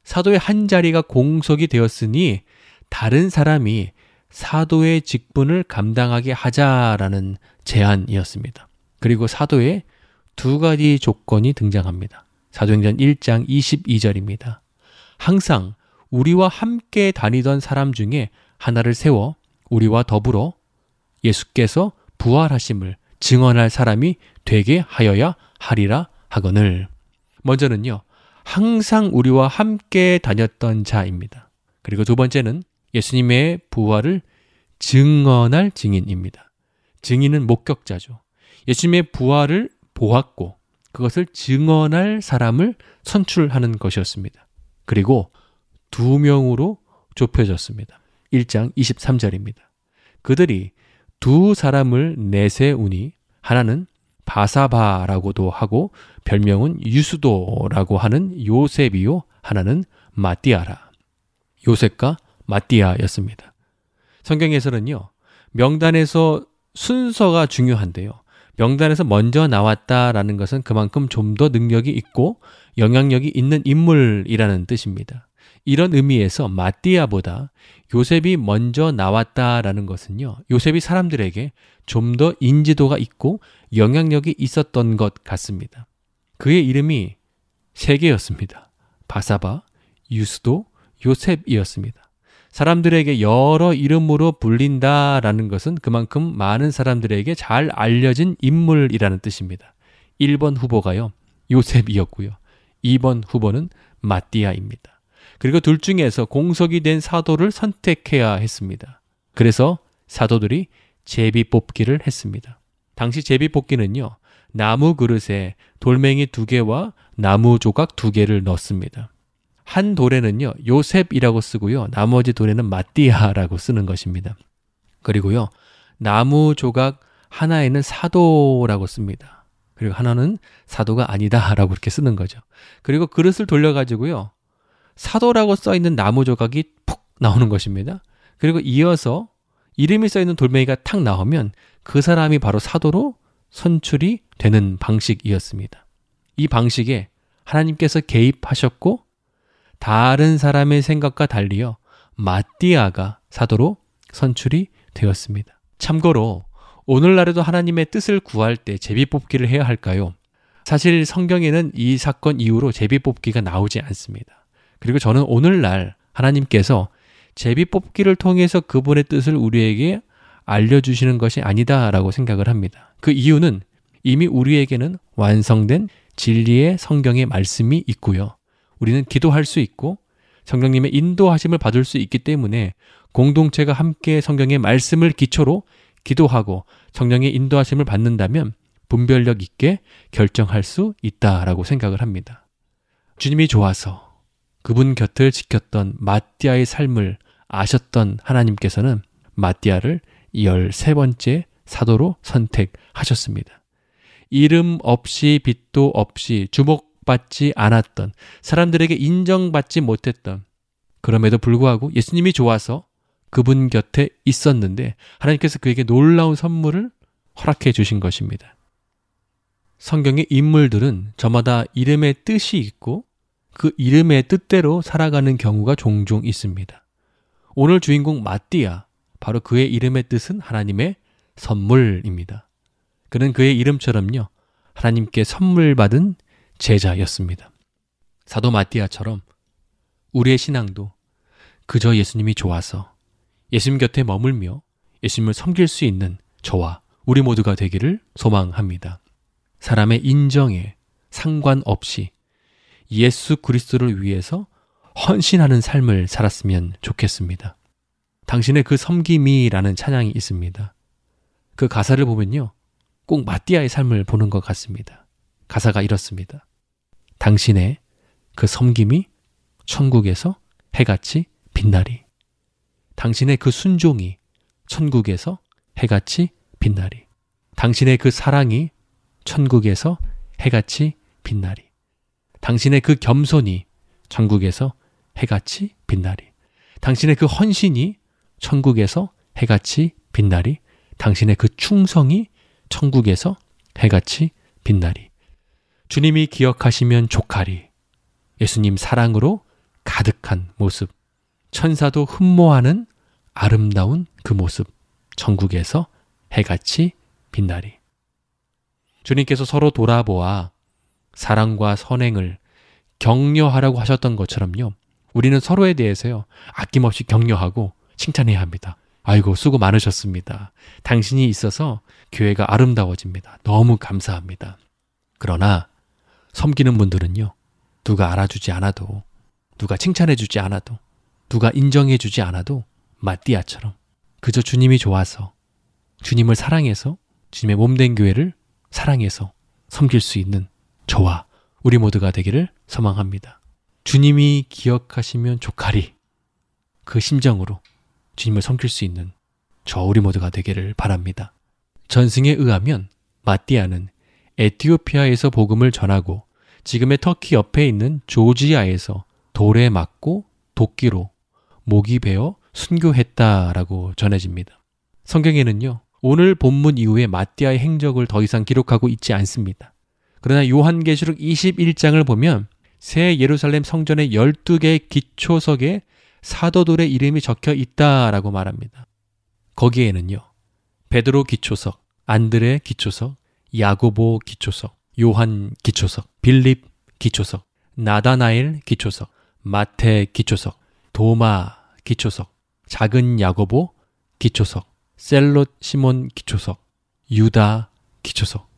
사도의 한 자리가 공석이 되었으니 다른 사람이 사도의 직분을 감당하게 하자라는 제안이었습니다. 그리고 사도의 두 가지 조건이 등장합니다. 사도행전 1장 22절입니다. 항상 우리와 함께 다니던 사람 중에 하나를 세워 우리와 더불어 예수께서 부활하심을 증언할 사람이 되게 하여야 하리라 하거늘. 먼저는요, 항상 우리와 함께 다녔던 자입니다. 그리고 두 번째는 예수님의 부활을 증언할 증인입니다. 증인은 목격자죠. 예수님의 부활을 보았고 그것을 증언할 사람을 선출하는 것이었습니다. 그리고 두 명으로 좁혀졌습니다. 1장 23절입니다. 그들이 두 사람을 내세우니 하나는 바사바라고도 하고 별명은 유수도라고 하는 요셉이요 하나는 마띠아라. 요셉과 마띠아였습니다. 성경에서는요. 명단에서 순서가 중요한데요. 명단에서 먼저 나왔다라는 것은 그만큼 좀 더 능력이 있고 영향력이 있는 인물이라는 뜻입니다. 이런 의미에서 마띠아보다 요셉이 먼저 나왔다라는 것은요. 요셉이 사람들에게 좀 더 인지도가 있고 영향력이 있었던 것 같습니다. 그의 이름이 세 개였습니다. 바사바, 유스도, 요셉이었습니다. 사람들에게 여러 이름으로 불린다라는 것은 그만큼 많은 사람들에게 잘 알려진 인물이라는 뜻입니다. 1번 후보가요. 요셉이었고요. 2번 후보는 마띠아입니다. 그리고 둘 중에서 공석이 된 사도를 선택해야 했습니다. 그래서 사도들이 제비 뽑기를 했습니다. 당시 제비 뽑기는요. 나무 그릇에 돌멩이 두 개와 나무 조각 두 개를 넣습니다. 한 돌에는요, 요셉이라고 쓰고요. 나머지 돌에는 마띠아라고 쓰는 것입니다. 그리고요, 나무 조각 하나에는 사도라고 씁니다. 그리고 하나는 사도가 아니다라고 이렇게 쓰는 거죠. 그리고 그릇을 돌려가지고요, 사도라고 써 있는 나무 조각이 푹 나오는 것입니다. 그리고 이어서 이름이 써 있는 돌멩이가 탁 나오면 그 사람이 바로 사도로 선출이 되는 방식이었습니다. 이 방식에 하나님께서 개입하셨고 다른 사람의 생각과 달리어 마띠아가 사도로 선출이 되었습니다. 참고로 오늘날에도 하나님의 뜻을 구할 때 제비 뽑기를 해야 할까요? 사실 성경에는 이 사건 이후로 제비 뽑기가 나오지 않습니다. 그리고 저는 오늘날 하나님께서 제비 뽑기를 통해서 그분의 뜻을 우리에게 알려주시는 것이 아니다라고 생각을 합니다. 그 이유는 이미 우리에게는 완성된 진리의 성경의 말씀이 있고요. 우리는 기도할 수 있고 성령님의 인도하심을 받을 수 있기 때문에 공동체가 함께 성경의 말씀을 기초로 기도하고 성령의 인도하심을 받는다면 분별력 있게 결정할 수 있다라고 생각을 합니다. 주님이 좋아서 그분 곁을 지켰던 마띠아의 삶을 아셨던 하나님께서는 마띠아를 13번째 사도로 선택하셨습니다. 이름 없이 빛도 없이 주목 받지 않았던 사람들에게 인정받지 못했던 그럼에도 불구하고 예수님이 좋아서 그분 곁에 있었는데 하나님께서 그에게 놀라운 선물을 허락해 주신 것입니다. 성경의 인물들은 저마다 이름의 뜻이 있고 그 이름의 뜻대로 살아가는 경우가 종종 있습니다. 오늘 주인공 마띠아, 바로 그의 이름의 뜻은 하나님의 선물입니다. 그는 그의 이름처럼요, 하나님께 선물 받은 제자였습니다. 사도 마띠아처럼 우리의 신앙도 그저 예수님이 좋아서 예수님 곁에 머물며 예수님을 섬길 수 있는 저와 우리 모두가 되기를 소망합니다. 사람의 인정에 상관없이 예수 그리스도를 위해서 헌신하는 삶을 살았으면 좋겠습니다. 당신의 그 섬김이라는 찬양이 있습니다. 그 가사를 보면요. 꼭 마띠아의 삶을 보는 것 같습니다. 가사가 이렇습니다. 당신의 그 섬김이 천국에서 해같이 빛나리. 당신의 그 순종이 천국에서 해같이 빛나리. 당신의 그 사랑이 천국에서 해같이 빛나리. 당신의 그 겸손이 천국에서 해같이 빛나리. 당신의 그 헌신이 천국에서 해같이 빛나리. 당신의 그 충성이 천국에서 해같이 빛나리. 주님이 기억하시면 족하리. 예수님 사랑으로 가득한 모습. 천사도 흠모하는 아름다운 그 모습. 천국에서 해같이 빛나리. 주님께서 서로 돌아보아 사랑과 선행을 격려하라고 하셨던 것처럼요. 우리는 서로에 대해서요. 아낌없이 격려하고 칭찬해야 합니다. 아이고, 수고 많으셨습니다. 당신이 있어서 교회가 아름다워집니다. 너무 감사합니다. 그러나 섬기는 분들은요. 누가 알아주지 않아도, 누가 칭찬해주지 않아도, 누가 인정해주지 않아도 마띠아처럼 그저 주님이 좋아서, 주님을 사랑해서, 주님의 몸된 교회를 사랑해서 섬길 수 있는 저와 우리 모두가 되기를 소망합니다. 주님이 기억하시면 족하리. 그 심정으로 주님을 섬길 수 있는 저 우리 모두가 되기를 바랍니다. 전승에 의하면 마띠아는 에티오피아에서 복음을 전하고 지금의 터키 옆에 있는 조지아에서 돌에 맞고 도끼로 목이 베어 순교했다라고 전해집니다. 성경에는요, 오늘 본문 이후에 마띠아의 행적을 더 이상 기록하고 있지 않습니다. 그러나 요한계시록 21장을 보면 새 예루살렘 성전의 12개의 기초석에 사도들의 이름이 적혀 있다라고 말합니다. 거기에는요. 베드로 기초석, 안드레 기초석, 야고보 기초석, 요한 기초석, 빌립 기초석, 나다나엘 기초석, 마테 기초석, 도마 기초석, 작은 야고보 기초석, 셀롯 시몬 기초석, 유다 기초석,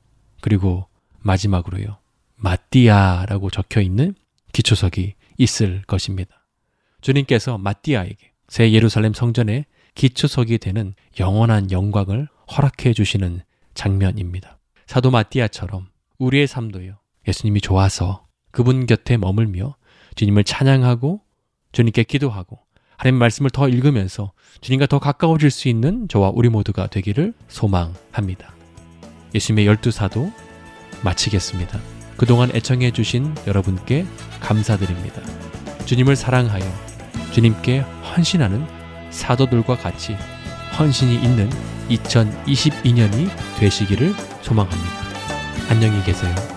그리고 마지막으로요. 마띠아라고 적혀 있는 기초석이 있을 것입니다. 주님께서 마띠아에게 새 예루살렘 성전의 기초석이 되는 영원한 영광을 허락해 주시는 장면입니다. 사도 마띠아처럼 우리의 삶도요. 예수님이 좋아서 그분 곁에 머물며 주님을 찬양하고 주님께 기도하고 하나님 말씀을 더 읽으면서 주님과 더 가까워질 수 있는 저와 우리 모두가 되기를 소망합니다. 예수님의 열두 사도 마치겠습니다. 그동안 애청해 주신 여러분께 감사드립니다. 주님을 사랑하여 주님께 헌신하는 사도들과 같이 헌신이 있는 2022년이 되시기를 소망합니다. 안녕히 계세요.